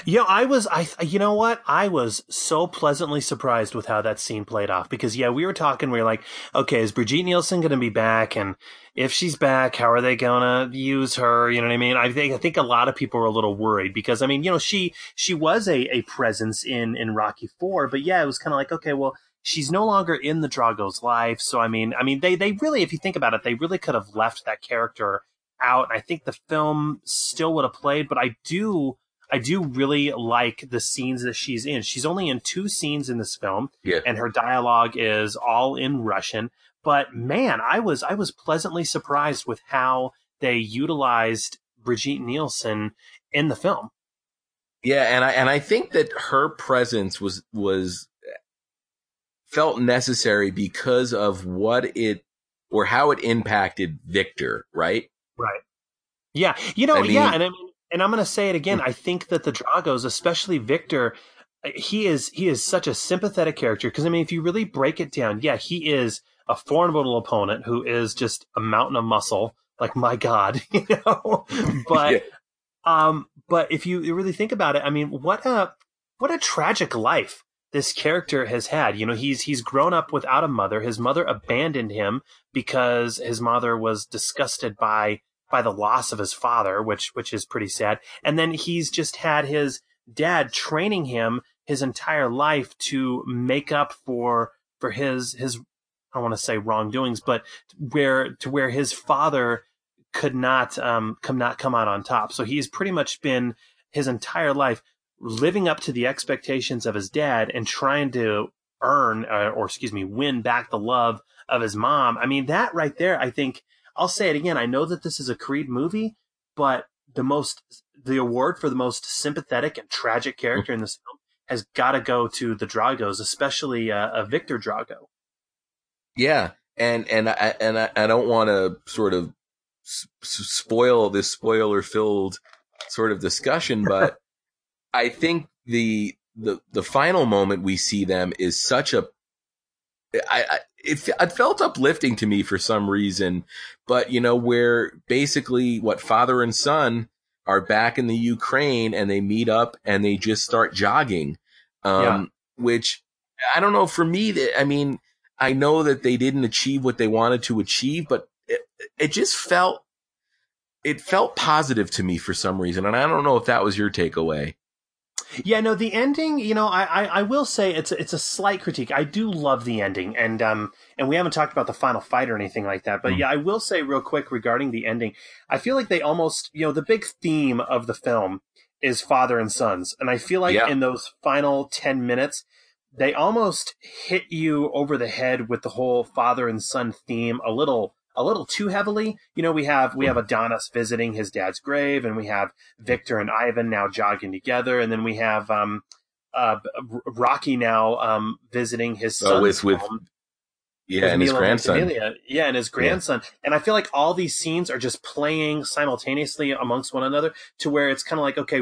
Know, I was, I, you know what? I was so pleasantly surprised with how that scene played off because, yeah, we were talking, we were like, okay, is Brigitte Nielsen going to be back? And if she's back, how are they going to use her? You know what I mean? I think, I think a lot of people were a little worried because, I mean, you know, she, she was a, a presence in, in Rocky Four, but yeah, it was kind of like, okay, well, she's no longer in the Drago's life. So, I mean, I mean, they, they really, if you think about it, they really could have left that character out. And I think the film still would have played, but I do, I do really like the scenes that she's in. She's only in two scenes in this film, Yeah. and her dialogue is all in Russian. But man, I was I was pleasantly surprised with how they utilized Brigitte Nielsen in the film. Yeah, and I and I think that her presence was was felt necessary because of what it or how it impacted Viktor, right? Right. Yeah, you know, I mean- yeah, and I mean, and I'm going to say it again. I think that the Dragos, especially Viktor, he is he is such a sympathetic character because I mean, if you really break it down, yeah, he is a formidable opponent who is just a mountain of muscle. Like my God, you know. But Yeah. um, but if you really think about it, I mean, what a what a tragic life this character has had. You know, he's he's grown up without a mother. His mother abandoned him because his mother was disgusted by by the loss of his father, which which is pretty sad. And then he's just had his dad training him his entire life to make up for for his his I don't want to say wrongdoings, but where to where his father could not um come not come out on top. So he's pretty much been his entire life living up to the expectations of his dad and trying to earn uh, or excuse me win back the love of his mom. I mean that right there I think I'll say it again. I know that this is a Creed movie, but the most the award for the most sympathetic and tragic character in this film has got to go to the Dragos, especially uh, uh, Viktor Drago. Yeah, and and I and I, I don't want to sort of s- spoil this spoiler filled sort of discussion, but I think the the the final moment we see them is such a I, I it, it felt uplifting to me for some reason, but you know where basically what father and son are back in the Ukraine and they meet up and they just start jogging. Um, Yeah. which I don't know for me that, I mean, I know that they didn't achieve what they wanted to achieve, but it, it just felt, it felt positive to me for some reason. And I don't know if that was your takeaway. Yeah, no, the ending, you know, I, I, I will say it's a, it's a slight critique. I do love the ending, and um, and we haven't talked about the final fight or anything like that. But Mm. yeah, I will say real quick regarding the ending. I feel like they almost, you know, the big theme of the film is father and sons, and I feel like Yeah. in those final ten minutes, they almost hit you over the head with the whole father and son theme a little a little too heavily. You know, we have we have Adonis visiting his dad's grave, and we have Viktor and Ivan now jogging together, and then we have um, uh, Rocky now um, visiting his Oh, son's with- with home, Yeah. with and his grandson. Yeah, and his grandson. And I feel like all these scenes are just playing simultaneously amongst one another to where it's kind of like, okay,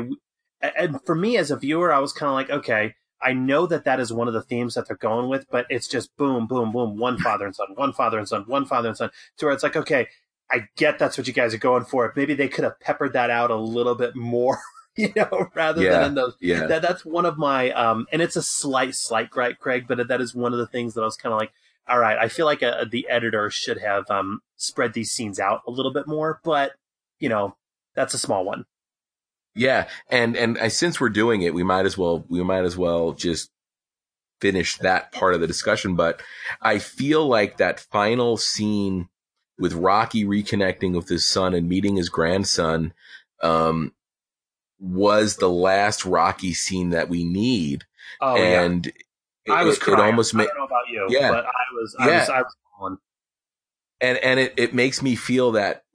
and for me as a viewer, I was kind of like, okay, I know that that is one of the themes that they're going with, but it's just boom, boom, boom, one father and son, one father and son, one father and son, to where it's like, okay, I get that's what you guys are going for. Maybe they could have peppered that out a little bit more, you know, rather Yeah, than in those. yeah. That that's one of my um, and it's a slight, slight gripe, Craig, but that is one of the things that I was kind of like, all right, I feel like a, the editor should have um spread these scenes out a little bit more, but you know, that's a small one. Yeah, and and I, since we're doing it, we might as well we might as well just finish that part of the discussion. But I feel like that final scene with Rocky reconnecting with his son and meeting his grandson um, was the last Rocky scene that we need. Oh and yeah, I was it, crying. it almost I don't know about you, Yeah. but I was, I Yeah. was, I was calling. and and it, it makes me feel that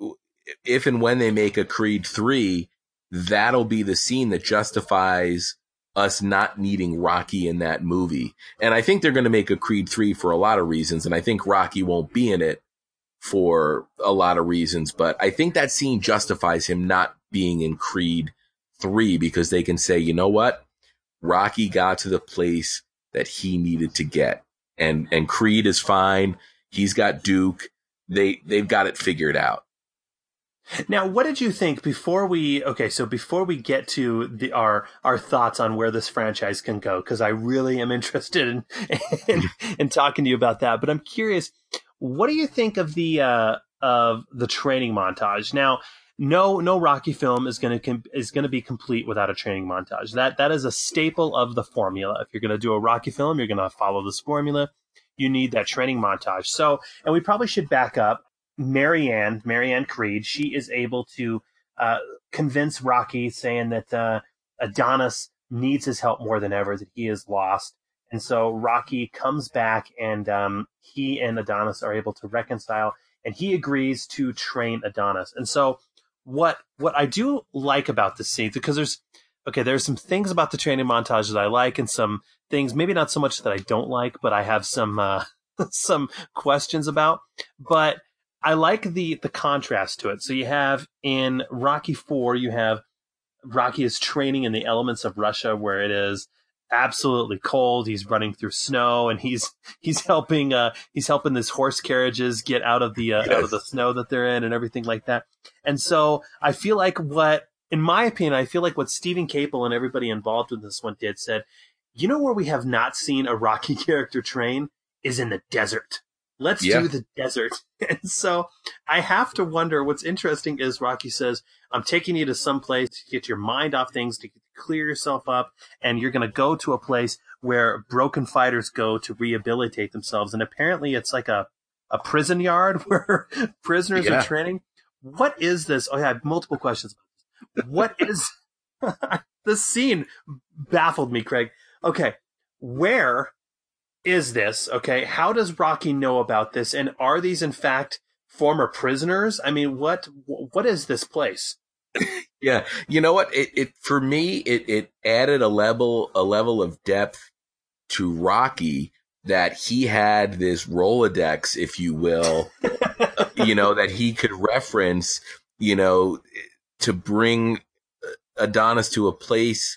if and when they make a Creed three, that'll be the scene that justifies us not needing Rocky in that movie. And I think they're going to make a Creed three for a lot of reasons, and I think Rocky won't be in it for a lot of reasons. But I think that scene justifies him not being in Creed three because they can say, you know what, Rocky got to the place that he needed to get, and and Creed is fine. He's got Duke they they've got it figured out. Now, what did you think before we? Okay, so before we get to the our our thoughts on where this franchise can go, because I really am interested in, in in talking to you about that. But I'm curious, what do you think of the uh, of the training montage? Now, no no Rocky film is going to is going to be complete without a training montage. That that is a staple of the formula. If you're going to do a Rocky film, you're going to follow this formula. You need that training montage. So, and we probably should back up. Mary Anne, Marianne Creed, she is able to uh, convince Rocky, saying that uh, Adonis needs his help more than ever, that he is lost. And so Rocky comes back, and um, he and Adonis are able to reconcile, and he agrees to train Adonis. And so, what what I do like about this scene, because there's okay, there's some things about the training montage that I like, and some things maybe not so much that I don't like, but I have some uh, some questions about. But I like the the contrast to it. So you have in Rocky Four, you have Rocky is training in the elements of Russia, where it is absolutely cold. He's running through snow, and he's he's helping uh, he's helping this horse carriages get out of the uh, out of the snow that they're in, and everything like that. And so I feel like what, in my opinion, I feel like what Steven Caple and everybody involved with this one did said, you know where we have not seen a Rocky character train is in the desert. Let's Yeah. do the desert. And so I have to wonder what's interesting is Rocky says, I'm taking you to some place to get your mind off things, to clear yourself up, and you're going to go to a place where broken fighters go to rehabilitate themselves. And apparently it's like a, a prison yard where prisoners Yeah. are training. What is this? Oh, yeah, I have multiple questions. What is this scene baffled me, Craig. Okay, where is this? Okay, how does Rocky know about this? And are these in fact former prisoners? I mean, what what is this place? Yeah, you know what? It, it for me, it it added a level a level of depth to Rocky that he had this Rolodex, if you will, you know, that he could reference, you know, to bring Adonis to a place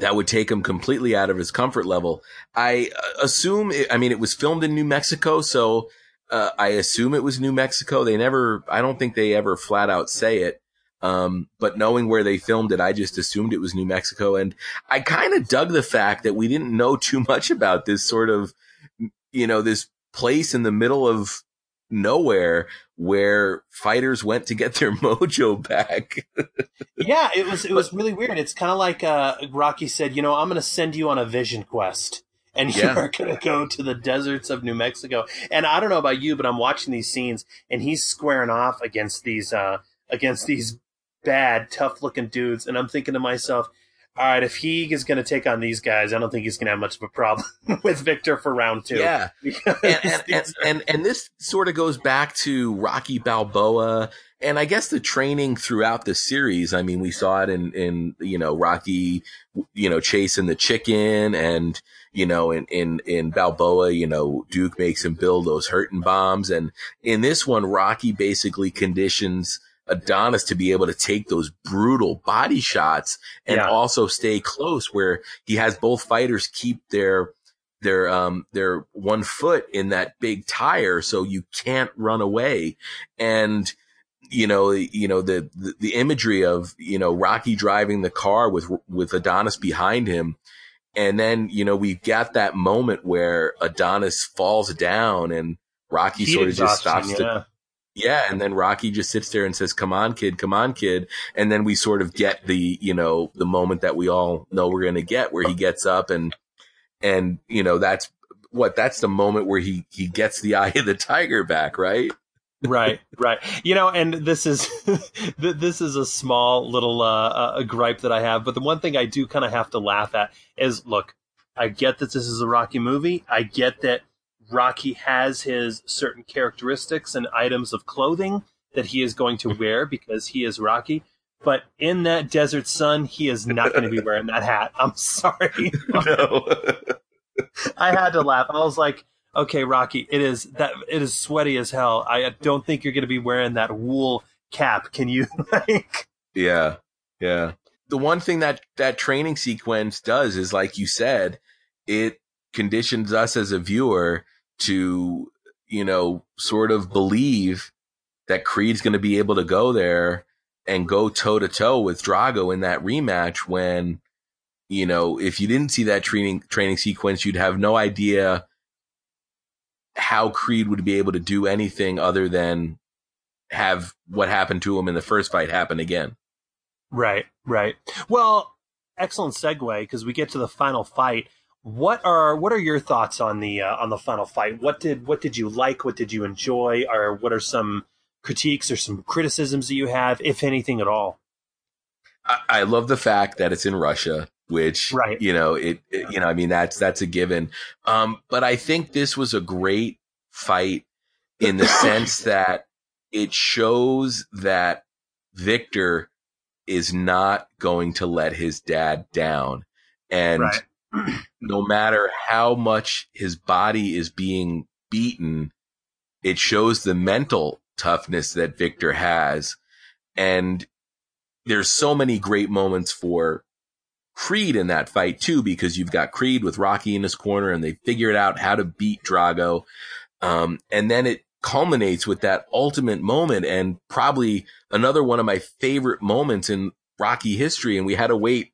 that would take him completely out of his comfort level. I uh, assume, it, I mean, it was filmed in New Mexico, so uh, I assume it was New Mexico. They never, I don't think they ever flat out say it. Um, but knowing where they filmed it, I just assumed it was New Mexico. And I kind of dug the fact that we didn't know too much about this sort of, you know, this place in the middle of nowhere where fighters went to get their mojo back. yeah, it was it was really weird. It's kind of like uh, Rocky said, you know, I'm going to send you on a vision quest. And Yeah. you're going to go to the deserts of New Mexico. And I don't know about you, but I'm watching these scenes, and he's squaring off against these uh, against these bad, tough looking dudes. And I'm thinking to myself, all right, if he is going to take on these guys, I don't think he's going to have much of a problem with Viktor for round two. Yeah. And, and, and, and, and this sort of goes back to Rocky Balboa and I guess the training throughout the series. I mean, we saw it in, in, you know, Rocky, you know, chasing the chicken and, you know, in, in, in Balboa, you know, Duke makes him build those hurting bombs. And in this one, Rocky basically conditions Adonis to be able to take those brutal body shots and Yeah. also stay close where he has both fighters keep their, their um their one foot in that big tire so you can't run away and you know you know the, the the imagery of you know Rocky driving the car with with Adonis behind him and then you know we got that moment where Adonis falls down and Rocky Heat sort of just stops to yeah. Yeah, and then Rocky just sits there and says, "Come on, kid, come on, kid." And then we sort of get the, you know, the moment that we all know we're going to get where he gets up and and you know, that's what that's the moment where he he gets the eye of the tiger back, right? right right you know and this is this is a small little uh, uh, a gripe that i have but the one thing i do kind of have to laugh at is look i get that this is a rocky movie i get that rocky has his certain characteristics and items of clothing that he is going to wear because he is rocky but in that desert sun he is not going to be wearing that hat i'm sorry no. I had to laugh. I was like, okay, Rocky, it is that it is sweaty as hell. I don't think you're going to be wearing that wool cap. Can you like? Yeah. Yeah. The one thing that that training sequence does is like you said, it conditions us as a viewer to, you know, sort of believe that Creed's going to be able to go there and go toe to toe with Drago in that rematch when, you know, if you didn't see that training training sequence, you'd have no idea how Creed would be able to do anything other than have what happened to him in the first fight happen again. Right, right. Well, excellent segue because we get to the final fight. What are what are your thoughts on the uh, on the final fight? What did what did you like? What did you enjoy? Or what are some critiques or some criticisms that you have, if anything at all? I, I love the fact that it's in Russia, which Right. you know it, it- You know, I mean that's that's a given. Um, but I think this was a great fight in the sense that it shows that Viktor is not going to let his dad down, and Right. no matter how much his body is being beaten, it shows the mental toughness that Viktor has. And there's so many great moments for Creed in that fight too, because you've got Creed with Rocky in his corner and they figured out how to beat Drago. Um, and then it culminates with that ultimate moment and probably another one of my favorite moments in Rocky history. And we had to wait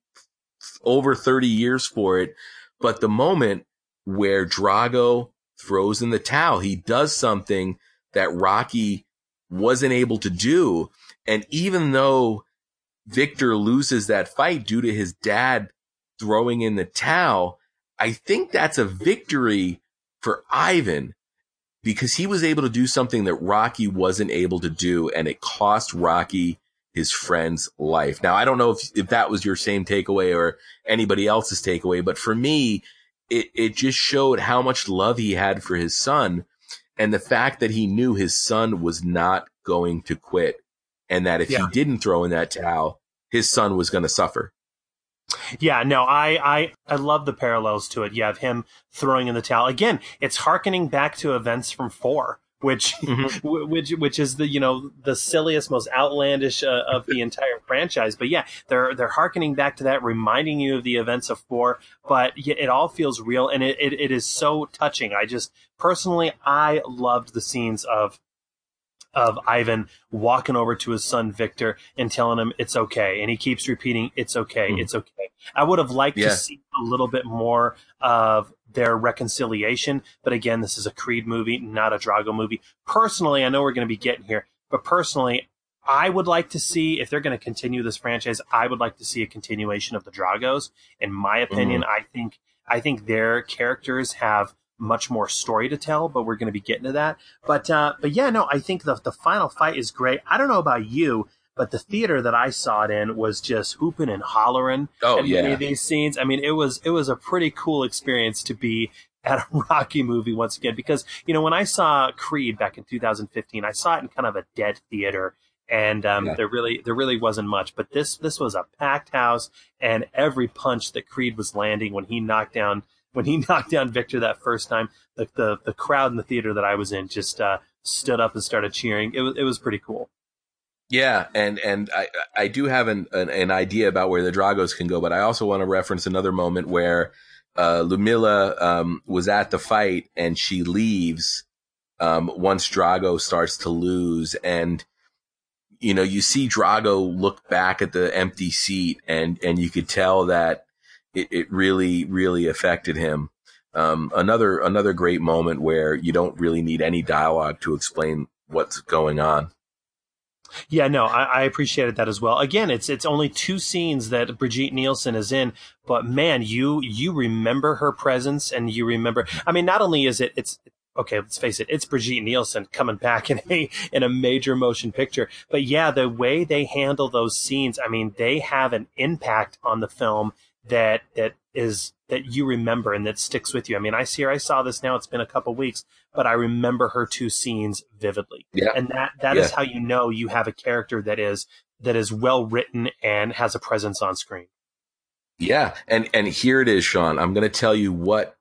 over 30 years for it. But the moment where Drago throws in the towel, he does something that Rocky wasn't able to do. And even though Viktor loses that fight due to his dad throwing in the towel, I think that's a victory for Ivan because he was able to do something that Rocky wasn't able to do and it cost Rocky his friend's life. Now, I don't know if, if that was your same takeaway or anybody else's takeaway, but for me, it, it just showed how much love he had for his son and the fact that he knew his son was not going to quit and that if Yeah. he didn't throw in that towel, his son was going to suffer. Yeah, no, I, I, I love the parallels to it. You have him throwing in the towel again. It's harkening back to events from four, which, Mm-hmm. which, which is the you know the silliest, most outlandish uh, of the entire franchise. But yeah, they're they're harkening back to that, reminding you of the events of four. But it all feels real, and it, it, it is so touching. I just personally, I loved the scenes of of Ivan walking over to his son Viktor and telling him it's okay, and he keeps repeating it's okay, Mhm. it's okay. I would have liked Yeah. to see a little bit more of their reconciliation, but again, this is a Creed movie, not a Drago movie. Personally, I know we're going to be getting here, but personally, I would like to see if they're going to continue this franchise. I would like to see a continuation of the Dragos. In my opinion, I think I think their characters have much more story to tell, but we're going to be getting to that. But uh, but yeah, no, I think the the final fight is great. I don't know about you, but the theater that I saw it in was just hooping and hollering. Oh, at many of these scenes. I mean, it was it was a pretty cool experience to be at a Rocky movie once again because you know when I saw Creed back in 2015, I saw it in kind of a dead theater. And um, Yeah. there really, there really wasn't much. But this, this was a packed house, and every punch that Creed was landing when he knocked down, when he knocked down Viktor that first time, the the, the crowd in the theater that I was in just uh, stood up and started cheering. It was, it was pretty cool. Yeah, and and I I do have an, an an idea about where the Dragos can go, but I also want to reference another moment where uh, Ludmilla um, was at the fight and she leaves um, once Drago starts to lose, and you know you see Drago look back at the empty seat, and and you could tell that it, it really really affected him. Um, another another great moment where you don't really need any dialogue to explain what's going on. Yeah, no, I, I appreciated that as well. Again, it's it's only two scenes that Brigitte Nielsen is in, but man, you you remember her presence and you remember. I mean, not only is it it's okay, let's face it, it's Brigitte Nielsen coming back in a in a major motion picture, but yeah, the way they handle those scenes, I mean, they have an impact on the film that that is that you remember and that sticks with you. I mean, I see her, I saw this now, it's been a couple weeks, but I remember her two scenes vividly. Yeah. And that that is Yeah. how you know you have a character that is that is well written and has a presence on screen. Yeah, and and here it is, Sean. I'm going to tell you what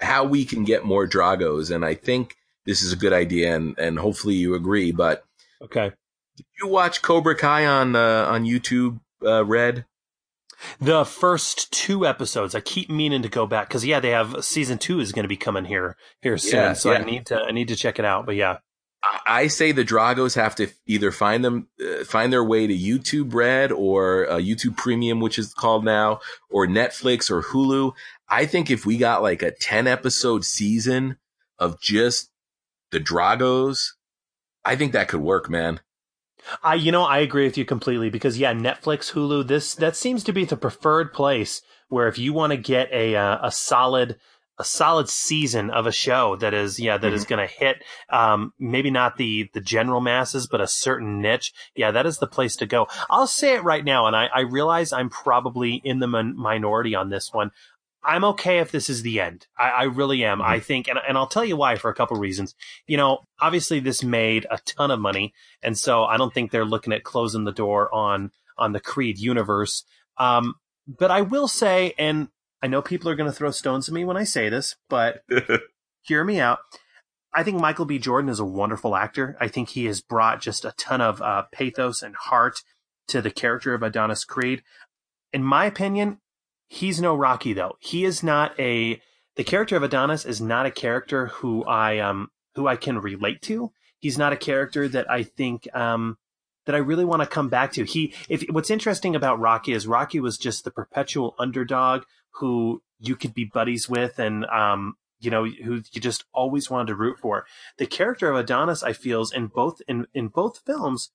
how we can get more Dragos, and I think this is a good idea, and and hopefully you agree. But Okay. did you watch Cobra Kai on uh, on YouTube, uh, Red? The first two episodes, I keep meaning to go back because yeah, they have season two is going to be coming here here soon, Yeah, so I need to I need to check it out. But yeah, I- say the Dragos have to either find them uh, find their way to YouTube Red or uh, YouTube Premium, which is called now, or Netflix or Hulu. I think if we got like a ten episode season of just the Dragos, I think that could work, man. I you know I agree with you completely because yeah, Netflix, Hulu, this that seems to be the preferred place where if you want to get a uh, a solid a solid season of a show that is yeah that is going to hit um maybe not the the general masses but a certain niche yeah that is the place to go. I'll say it right now and i i realize i'm probably in the min- minority on this one i'm okay if this is the end i, I really am i think and, and i'll tell you why for a couple reasons you know obviously this made a ton of money and so i don't think they're looking at closing the door on on the creed universe um but i will say and I know people are going to throw stones at me when I say this, but hear me out. I think Michael B. Jordan is a wonderful actor. I think he has brought just a ton of uh, pathos and heart to the character of Adonis Creed. In my opinion, he's no Rocky though. He is not a the character of Adonis is not a character who I um who I can relate to. He's not a character that I think um that I really want to come back to. He if what's interesting about Rocky is Rocky was just the perpetual underdog who you could be buddies with and um you know who you just always wanted to root for. The character of Adonis I feels in both in in both films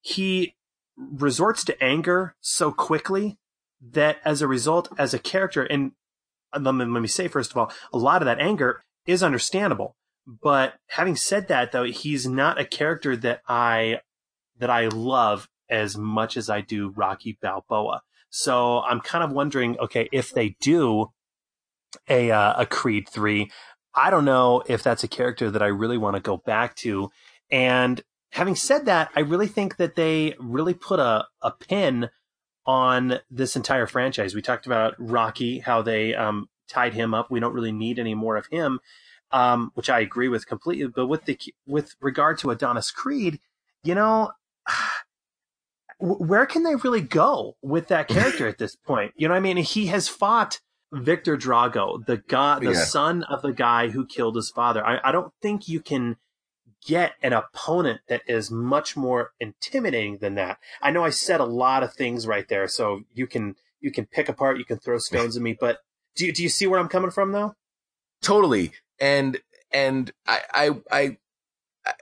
he resorts to anger so quickly that as a result as a character and let me, let me say first of all a lot of that anger is understandable but having said that though he's not a character that I that I love as much as I do Rocky Balboa. So I'm kind of wondering, okay, if they do a uh, a Creed three, I don't know if that's a character that I really want to go back to. And having said that, I really think that they really put a a pin on this entire franchise. We talked about Rocky, how they um, tied him up. We don't really need any more of him, um, which I agree with completely. But with the with regard to Adonis Creed, you know, where can they really go with that character at this point? You know, what I mean, he has fought Viktor Drago, the god, the Yeah. son of the guy who killed his father. I, I don't think you can get an opponent that is much more intimidating than that. I know I said a lot of things right there, so you can you can pick apart, you can throw stones at me, but do you, do you see where I'm coming from though? Totally. And and I I I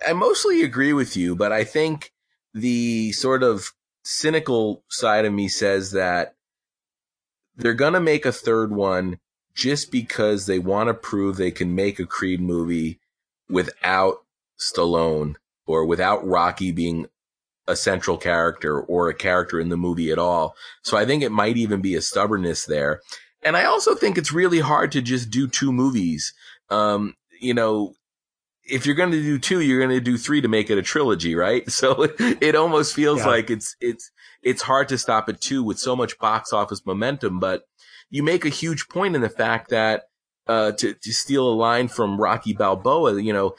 I mostly agree with you, but I think the sort of cynical side of me says that they're going to make a third one just because they want to prove they can make a Creed movie without Stallone or without Rocky being a central character or a character in the movie at all. So I think it might even be a stubbornness there. And I also think it's really hard to just do two movies. Um, you know, if you're going to do two, you're going to do three to make it a trilogy, right? So it almost feels yeah. like it's, it's, it's hard to stop at two with so much box office momentum, but you make a huge point in the fact that, uh, to, to steal a line from Rocky Balboa, you know,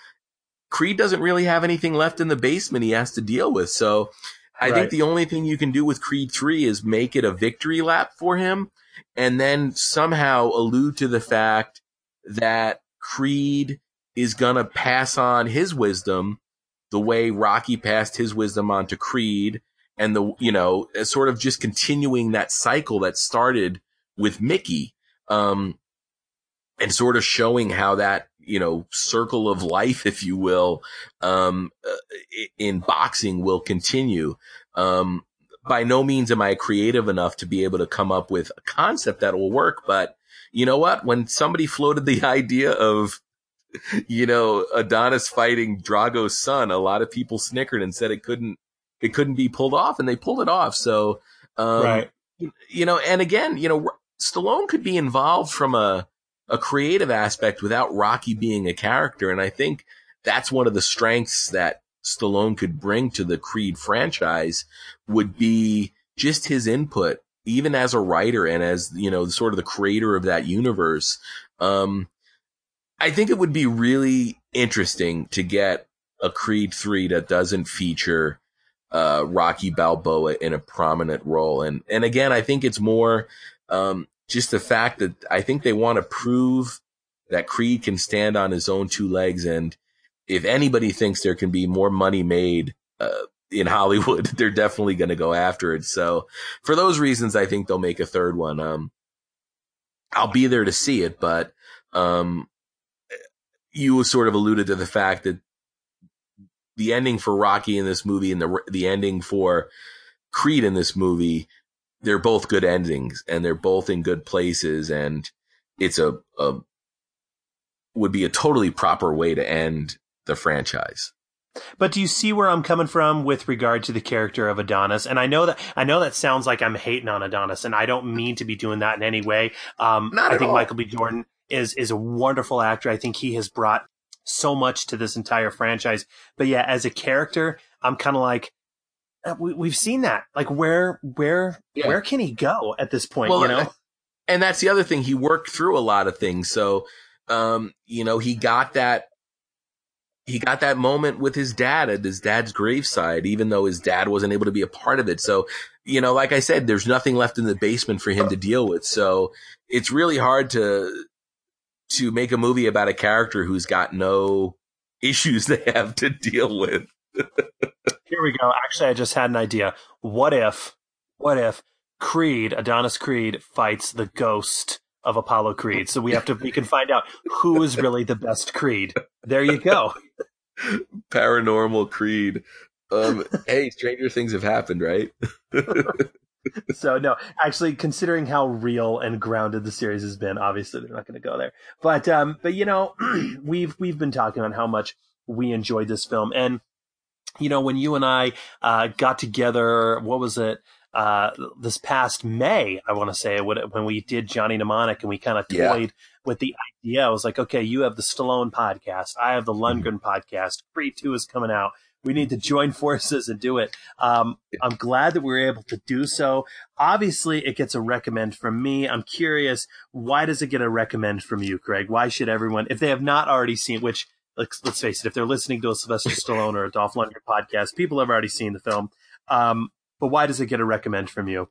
Creed doesn't really have anything left in the basement he has to deal with. So I right. think the only thing you can do with Creed 3 is make it a victory lap for him and then somehow allude to the fact that Creed is going to pass on his wisdom the way Rocky passed his wisdom on to Creed and the, you know, sort of just continuing that cycle that started with Mickey. Um, and sort of showing how that you know, circle of life, if you will, um, uh, in boxing will continue. Um, by no means am I creative enough to be able to come up with a concept that will work. But you know what? When somebody floated the idea of, you know, Adonis fighting Drago's son, a lot of people snickered and said it couldn't, it couldn't be pulled off and they pulled it off. So, um, right. you know, and again, you know, Stallone could be involved from a, a creative aspect without Rocky being a character. And I think that's one of the strengths that Stallone could bring to the Creed franchise would be just his input, even as a writer and as, you know, sort of the creator of that universe. Um, I think it would be really interesting to get a Creed 3 that doesn't feature uh, Rocky Balboa in a prominent role. And, and again, I think it's more, um, just the fact that I think they want to prove that Creed can stand on his own two legs. And if anybody thinks there can be more money made, uh, in Hollywood, they're definitely going to go after it. So for those reasons, I think they'll make a third one. Um, I'll be there to see it, but, um, you sort of alluded to the fact that the ending for Rocky in this movie and the, the ending for Creed in this movie they're both good endings and they're both in good places and it's a, a would be a totally proper way to end the franchise. But do you see where I'm coming from with regard to the character of Adonis? And I know that I know that sounds like I'm hating on Adonis, and I don't mean to be doing that in any way. Um, Not I think all. Michael B. Jordan is is a wonderful actor. I think he has brought so much to this entire franchise. But yeah, as a character, I'm kind of like, we, have seen that. Like where where yeah. where can he go at this point? Well, you know, and that's the other thing. He worked through a lot of things. So, um, you know, he got that. He got that moment with his dad at his dad's graveside, even though his dad wasn't able to be a part of it. So, you know, like I said, there's nothing left in the basement for him to deal with. So it's really hard to, to make a movie about a character who's got no issues they have to deal with. Here we go. Actually, I just had an idea. What if, what if Creed, Adonis Creed, fights the ghost of Apollo Creed? So we have to, we can find out who is really the best Creed. There you go. Paranormal Creed. Um, hey, stranger things have happened, right? so no, actually, considering how real and grounded the series has been, obviously they're not going to go there. But um, but you know, we've we've been talking on how much we enjoyed this film, and you know, when you and I uh, got together, what was it? Uh, this past May, I want to say, when we did Johnny Mnemonic and we kind of toyed yeah. with the idea. I was like, okay, you have the Stallone podcast. I have the mm-hmm. Lundgren mm-hmm. podcast. Creed 2 is coming out. We need to join forces and do it. Um, I'm glad that we were able to do so. Obviously, it gets a recommend from me. I'm curious, why does it get a recommend from you, Craig? Why should everyone, if they have not already seen, which let's, let's face it, if they're listening to a Sylvester Stallone or a Dolph Lundgren podcast, people have already seen the film. Um, but why does it get a recommend from you?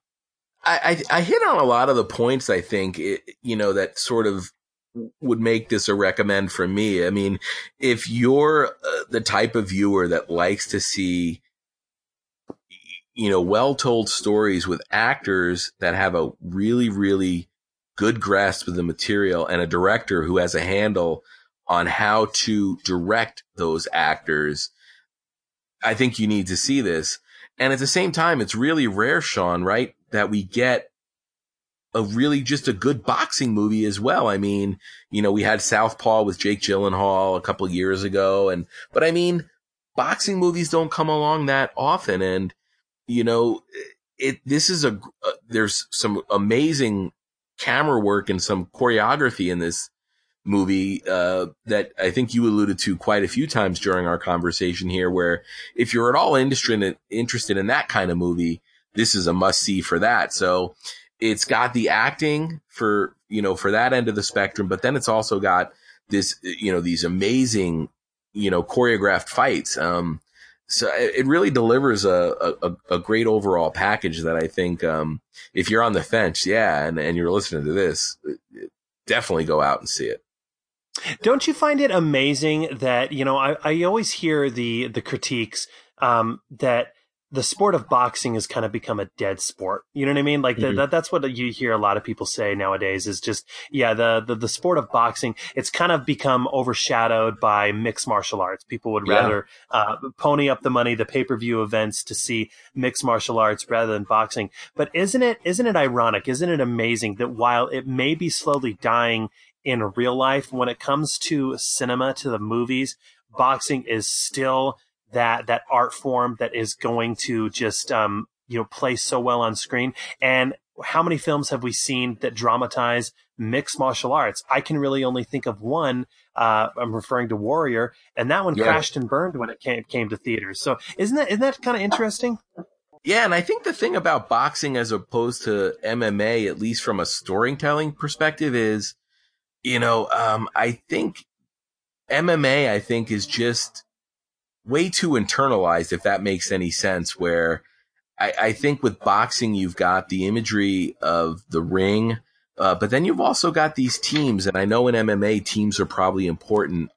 I, I, I hit on a lot of the points. I think it, you know that sort of would make this a recommend for me. I mean, if you're uh, the type of viewer that likes to see, you know, well told stories with actors that have a really, really good grasp of the material and a director who has a handle on how to direct those actors, I think you need to see this. And at the same time, it's really rare, Sean, right? That we get a really just a good boxing movie as well. I mean, you know, we had Southpaw with Jake Gyllenhaal a couple years ago. And, but I mean, boxing movies don't come along that often. And, you know, it, this is a, uh, there's some amazing camera work and some choreography in this movie uh, that I think you alluded to quite a few times during our conversation here. Where if you're at all interested interested in that kind of movie, this is a must see for that. So it's got the acting for you know for that end of the spectrum, but then it's also got this you know these amazing you know choreographed fights. Um, so it really delivers a, a, a great overall package that I think, um, if you're on the fence, yeah, and, and you're listening to this, definitely go out and see it. Don't you find it amazing that, you know, I, I always hear the, the critiques, um, that the sport of boxing has kind of become a dead sport. You know what I mean? Like mm-hmm. that, that's what you hear a lot of people say nowadays is just, yeah, the, the, the, sport of boxing, it's kind of become overshadowed by mixed martial arts. People would yeah. rather, uh, pony up the money, the pay-per-view events to see mixed martial arts rather than boxing. But isn't it, isn't it ironic? Isn't it amazing that while it may be slowly dying in real life, when it comes to cinema, to the movies, boxing is still that that art form that is going to just um, you know play so well on screen and how many films have we seen that dramatize mixed martial arts? I can really only think of one. Uh, I'm referring to Warrior, and that one yeah. crashed and burned when it came, came to theaters. So isn't that isn't that kind of interesting? Yeah, and I think the thing about boxing as opposed to MMA, at least from a storytelling perspective, is, you know, um, I think MMA, I think, is just way too internalized, if that makes any sense, where I, I think with boxing, you've got the imagery of the ring, uh, but then you've also got these teams. And I know in MMA, teams are probably important.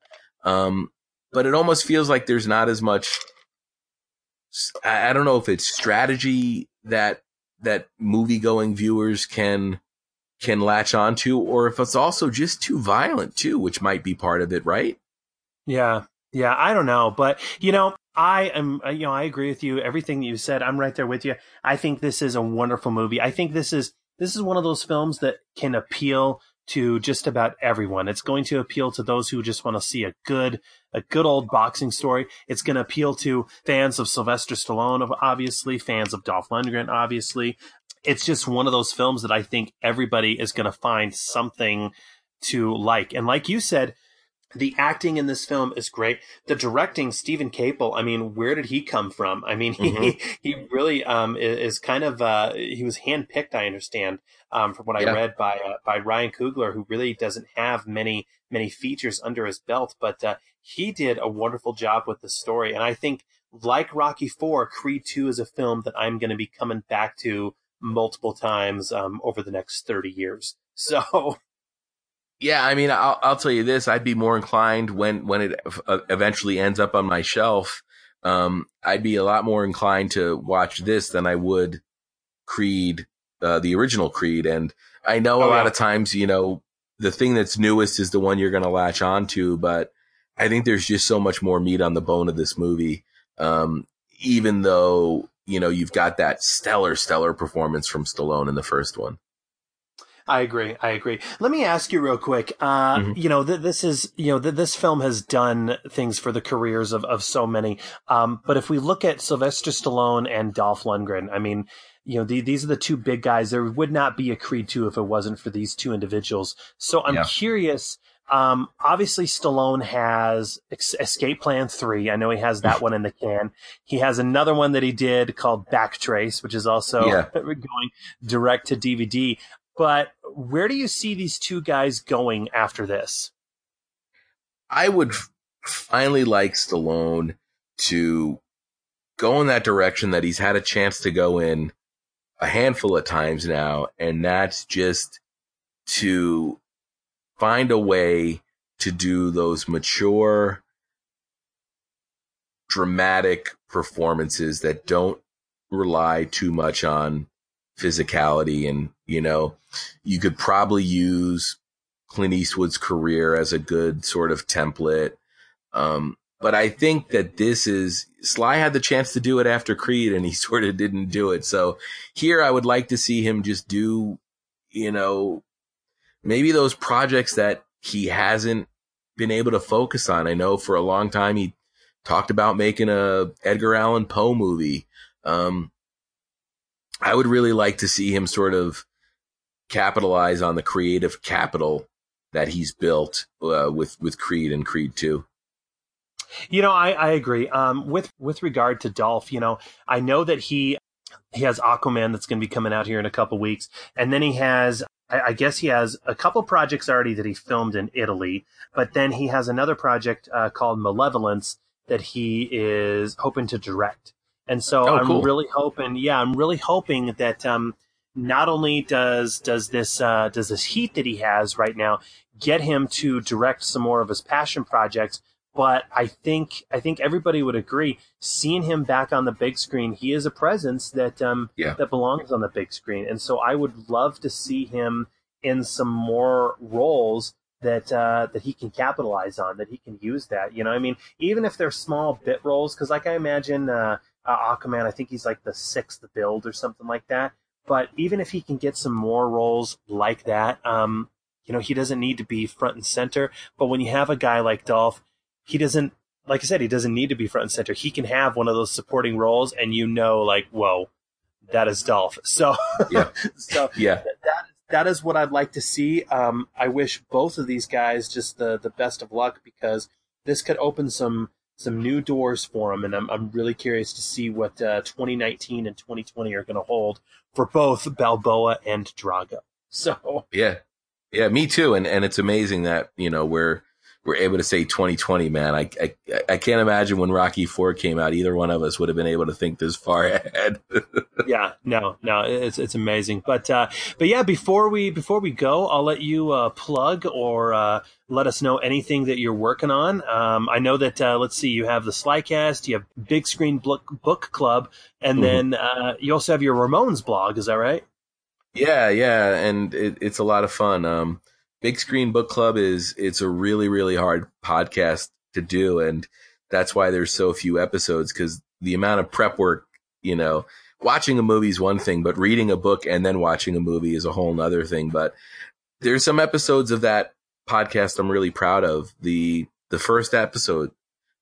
Um, but it almost feels like there's not as much. I, I don't know if it's strategy that that movie going viewers can can latch onto, or if it's also just too violent too, which might be part of it, right? Yeah, yeah, I don't know, but you know, I am, uh, you know, I agree with you. Everything that you said, I'm right there with you. I think this is a wonderful movie. I think this is this is one of those films that can appeal to just about everyone. It's going to appeal to those who just want to see a good, a good old boxing story. It's going to appeal to fans of Sylvester Stallone, obviously, fans of Dolph Lundgren, obviously. It's just one of those films that I think everybody is going to find something to like. And like you said, the acting in this film is great. The directing, Steven Caple. I mean, where did he come from? I mean, mm-hmm. he he really um is, kind of uh he was handpicked. I understand um from what yeah. I read by uh, by Ryan Coogler, who really doesn't have many many features under his belt, but uh, he did a wonderful job with the story. And I think, like Rocky Four, Creed Two is a film that I'm going to be coming back to multiple times um over the next thirty years. So yeah, I mean, I'll, I'll tell you this: I'd be more inclined when when it uh, eventually ends up on my shelf. Um, I'd be a lot more inclined to watch this than I would Creed, uh, the original Creed. And I know oh, a lot yeah. of times, you know, the thing that's newest is the one you're going to latch onto, but I think there's just so much more meat on the bone of this movie. Um, even though, you know, you've got that stellar, stellar performance from Stallone in the first one. I agree. I agree. Let me ask you real quick. Uh, mm-hmm. you know, th- this is, you know, th- this film has done things for the careers of, of so many. Um, but if we look at Sylvester Stallone and Dolph Lundgren, I mean, you know, the, these are the two big guys. There would not be a Creed 2 if it wasn't for these two individuals. So I'm yeah. curious. Um, obviously Stallone has Escape Plan 3. I know he has that one in the can. He has another one that he did called Backtrace, which is also yeah. going direct to DVD. But where do you see these two guys going after this? I would finally like Stallone to go in that direction that he's had a chance to go in a handful of times now, and that's just to find a way to do those mature, dramatic performances that don't rely too much on physicality. And, you know, you could probably use Clint Eastwood's career as a good sort of template. Um, but I think that this is Sly had the chance to do it after Creed and he sort of didn't do it. So here I would like to see him just do, you know, maybe those projects that he hasn't been able to focus on. I know for a long time he talked about making a Edgar Allan Poe movie. Um, I would really like to see him sort of capitalize on the creative capital that he's built uh, with with Creed and Creed Two. You know, I, I agree. Um, with with regard to Dolph, you know, I know that he he has Aquaman that's going to be coming out here in a couple weeks, and then he has. I, I guess he has a couple projects already that he filmed in Italy, but then he has another project uh, called Malevolence that he is hoping to direct. And so Oh, I'm cool. really hoping, yeah, I'm really hoping that um, not only does does this uh, does this heat that he has right now get him to direct some more of his passion projects, but I think I think everybody would agree, seeing him back on the big screen, he is a presence that um, Yeah. that belongs on the big screen, and so I would love to see him in some more roles that uh, that he can capitalize on, that he can use that. You know, I mean, even if they're small bit roles, because like I imagine uh, uh, Aquaman, I think he's like the sixth billed or something like that. But even if he can get some more roles like that, um, you know, he doesn't need to be front and center. But when you have a guy like Dolph, he doesn't, like I said, he doesn't need to be front and center. He can have one of those supporting roles, and you know, like, whoa, that is Dolph. So, Yeah. so Yeah. that that is what I'd like to see. Um, I wish both of these guys just the the best of luck because this could open some some new doors for them, and I'm I'm really curious to see what uh, 2019 and 2020 are going to hold for both Balboa and Drago. So Yeah. Yeah, me too. And and it's amazing that, you know, we're we're able to say 2020, man. I I, I can't imagine when Rocky 4 came out, either one of us would have been able to think this far ahead. yeah, no, no, it's it's amazing. But uh, but yeah, before we before we go, I'll let you uh, plug or uh, let us know anything that you're working on. Um, I know that uh, let's see, you have the Slycast, you have Big Screen Book Book Club, and Mhm. then uh, you also have your Ramones blog. Is that right? Yeah, yeah, and it, it's a lot of fun. Um, Big Screen Book Club is it's a really really hard podcast to do, and that's why there's so few episodes because the amount of prep work, you know, watching a movie is one thing, but reading a book and then watching a movie is a whole other thing. But there's some episodes of that podcast I'm really proud of. The the first episode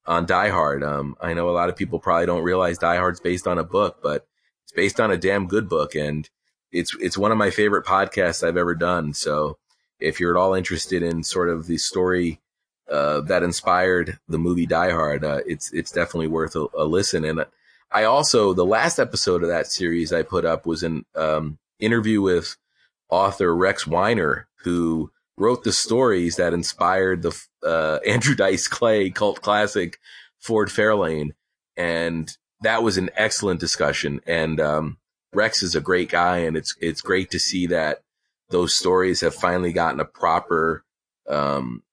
on Die Hard. Um, I know a lot of people probably don't realize Die Hard's based on a book, but it's based on a damn good book, and it's it's one of my favorite podcasts I've ever done. So if you're at all interested in sort of the story uh, that inspired the movie Die Hard, uh, it's it's definitely worth a, a listen. And I also the last episode of that series I put up was an um, interview with author Rex Weiner, who wrote the stories that inspired the uh, Andrew Dice Clay cult classic Ford Fairlane, and that was an excellent discussion. And um, Rex is a great guy, and it's it's great to see that those stories have finally gotten a proper um,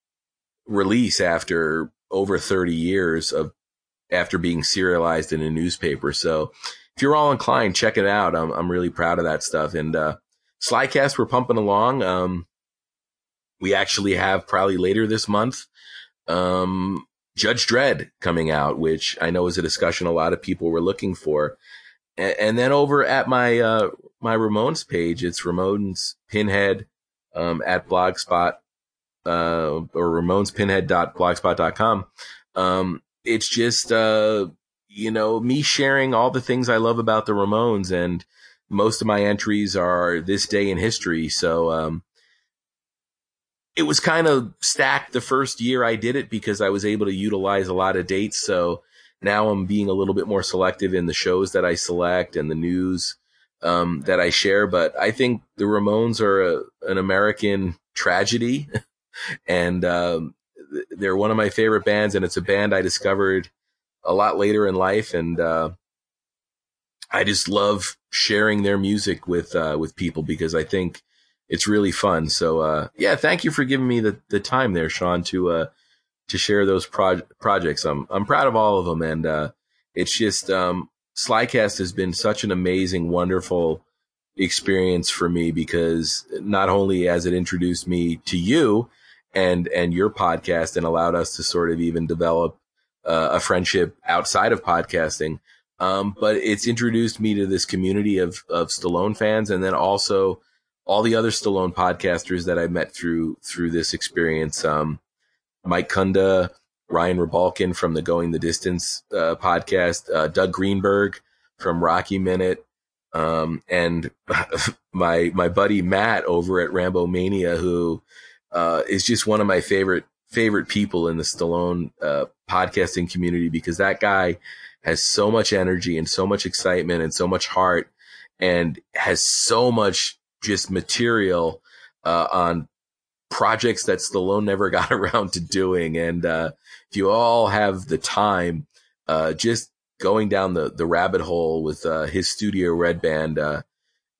release after over 30 years of after being serialized in a newspaper. So if you're all inclined, check it out. I'm I'm really proud of that stuff. And uh, Slycast, we're pumping along. Um, we actually have probably later this month um, Judge Dredd coming out, which I know is a discussion a lot of people were looking for. And, and then over at my uh, my Ramones page, it's Ramones Pinhead um, at Blogspot uh, or RamonesPinhead.blogspot.com. Um, it's just uh, you know me sharing all the things I love about the Ramones, and most of my entries are this day in history. So um, it was kind of stacked the first year I did it because I was able to utilize a lot of dates. So now I'm being a little bit more selective in the shows that I select and the news um, that I share. But I think the Ramones are a, an American tragedy, and um, they're one of my favorite bands. And it's a band I discovered a lot later in life, and uh, I just love sharing their music with uh, with people because I think it's really fun. So, uh, yeah, thank you for giving me the, the time there, Sean, to, uh, to share those pro- projects. I'm, I'm proud of all of them. And, uh, it's just, um, Slycast has been such an amazing, wonderful experience for me because not only has it introduced me to you and, and your podcast and allowed us to sort of even develop uh, a friendship outside of podcasting, um, but it's introduced me to this community of, of Stallone fans and then also all the other Stallone podcasters that I met through, through this experience. Um, Mike Kunda, Ryan Rebalkin from the Going the Distance uh, podcast, uh, Doug Greenberg from Rocky Minute, um, and my my buddy Matt over at Rambo Mania, who uh, is just one of my favorite favorite people in the Stallone uh, podcasting community because that guy has so much energy and so much excitement and so much heart and has so much just material uh, on projects that Stallone never got around to doing. And uh, if you all have the time, uh, just going down the, the rabbit hole with uh, his studio red band, uh,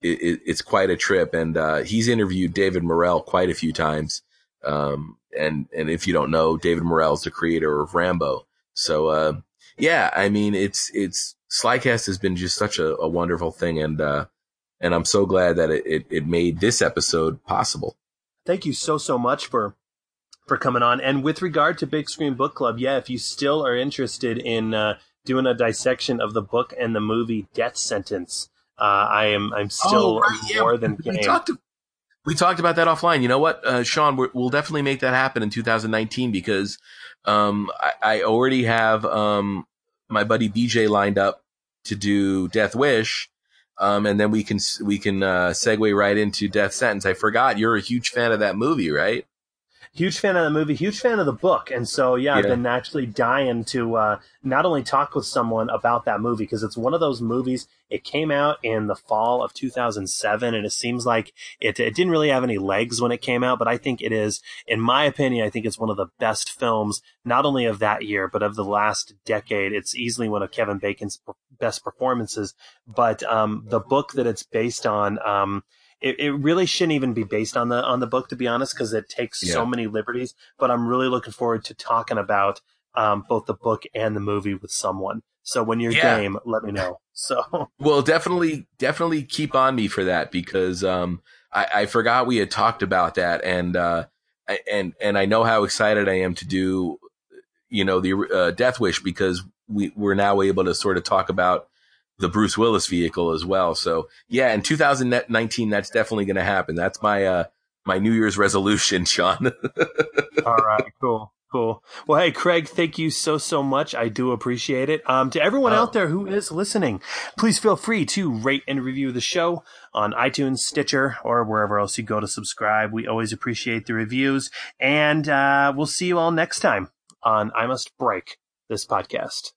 it, it, it's quite a trip. And uh, he's interviewed David Morrell quite a few times. Um, and and if you don't know, David Morrell is the creator of Rambo. So uh, yeah, I mean, it's it's Slycast has been just such a, a wonderful thing, and uh, and I'm so glad that it, it, it made this episode possible. Thank you so so much for for coming on. And with regard to Big Screen Book Club, yeah, if you still are interested in uh, doing a dissection of the book and the movie Death Sentence, uh, I am I'm still oh, right, more yeah. than game. We talked, we talked about that offline. You know what, uh, Sean? we will definitely make that happen in 2019 because um, I, I, already have um, my buddy BJ lined up to do Death Wish. Um, and then we can we can uh, segue right into Death Sentence. I forgot you're a huge fan of that movie, right? Huge fan of the movie, huge fan of the book, and so yeah, yeah. I've been actually dying to uh, not only talk with someone about that movie because it's one of those movies. It came out in the fall of 2007, and it seems like it, it didn't really have any legs when it came out, but I think it is, in my opinion, I think it's one of the best films, not only of that year but of the last decade. It's easily one of Kevin Bacon's best performances, but um, the book that it's based on. Um, it, it really shouldn't even be based on the on the book to be honest because it takes yeah. so many liberties but i'm really looking forward to talking about um, both the book and the movie with someone so when you're yeah. game let me know so well definitely definitely keep on me for that because um, I, I forgot we had talked about that and uh, and and i know how excited i am to do you know the uh, death wish because we we're now able to sort of talk about the Bruce Willis vehicle as well. So yeah, in 2019, that's definitely going to happen. That's my, uh, my New Year's resolution, Sean. All right, cool. Cool. Well, hey, Craig, thank you so, so much. I do appreciate it. Um, to everyone oh. out there who is listening, please feel free to rate and review the show on iTunes, Stitcher, or wherever else you go to subscribe. We always appreciate the reviews and, uh, we'll see you all next time on I Must Break this podcast.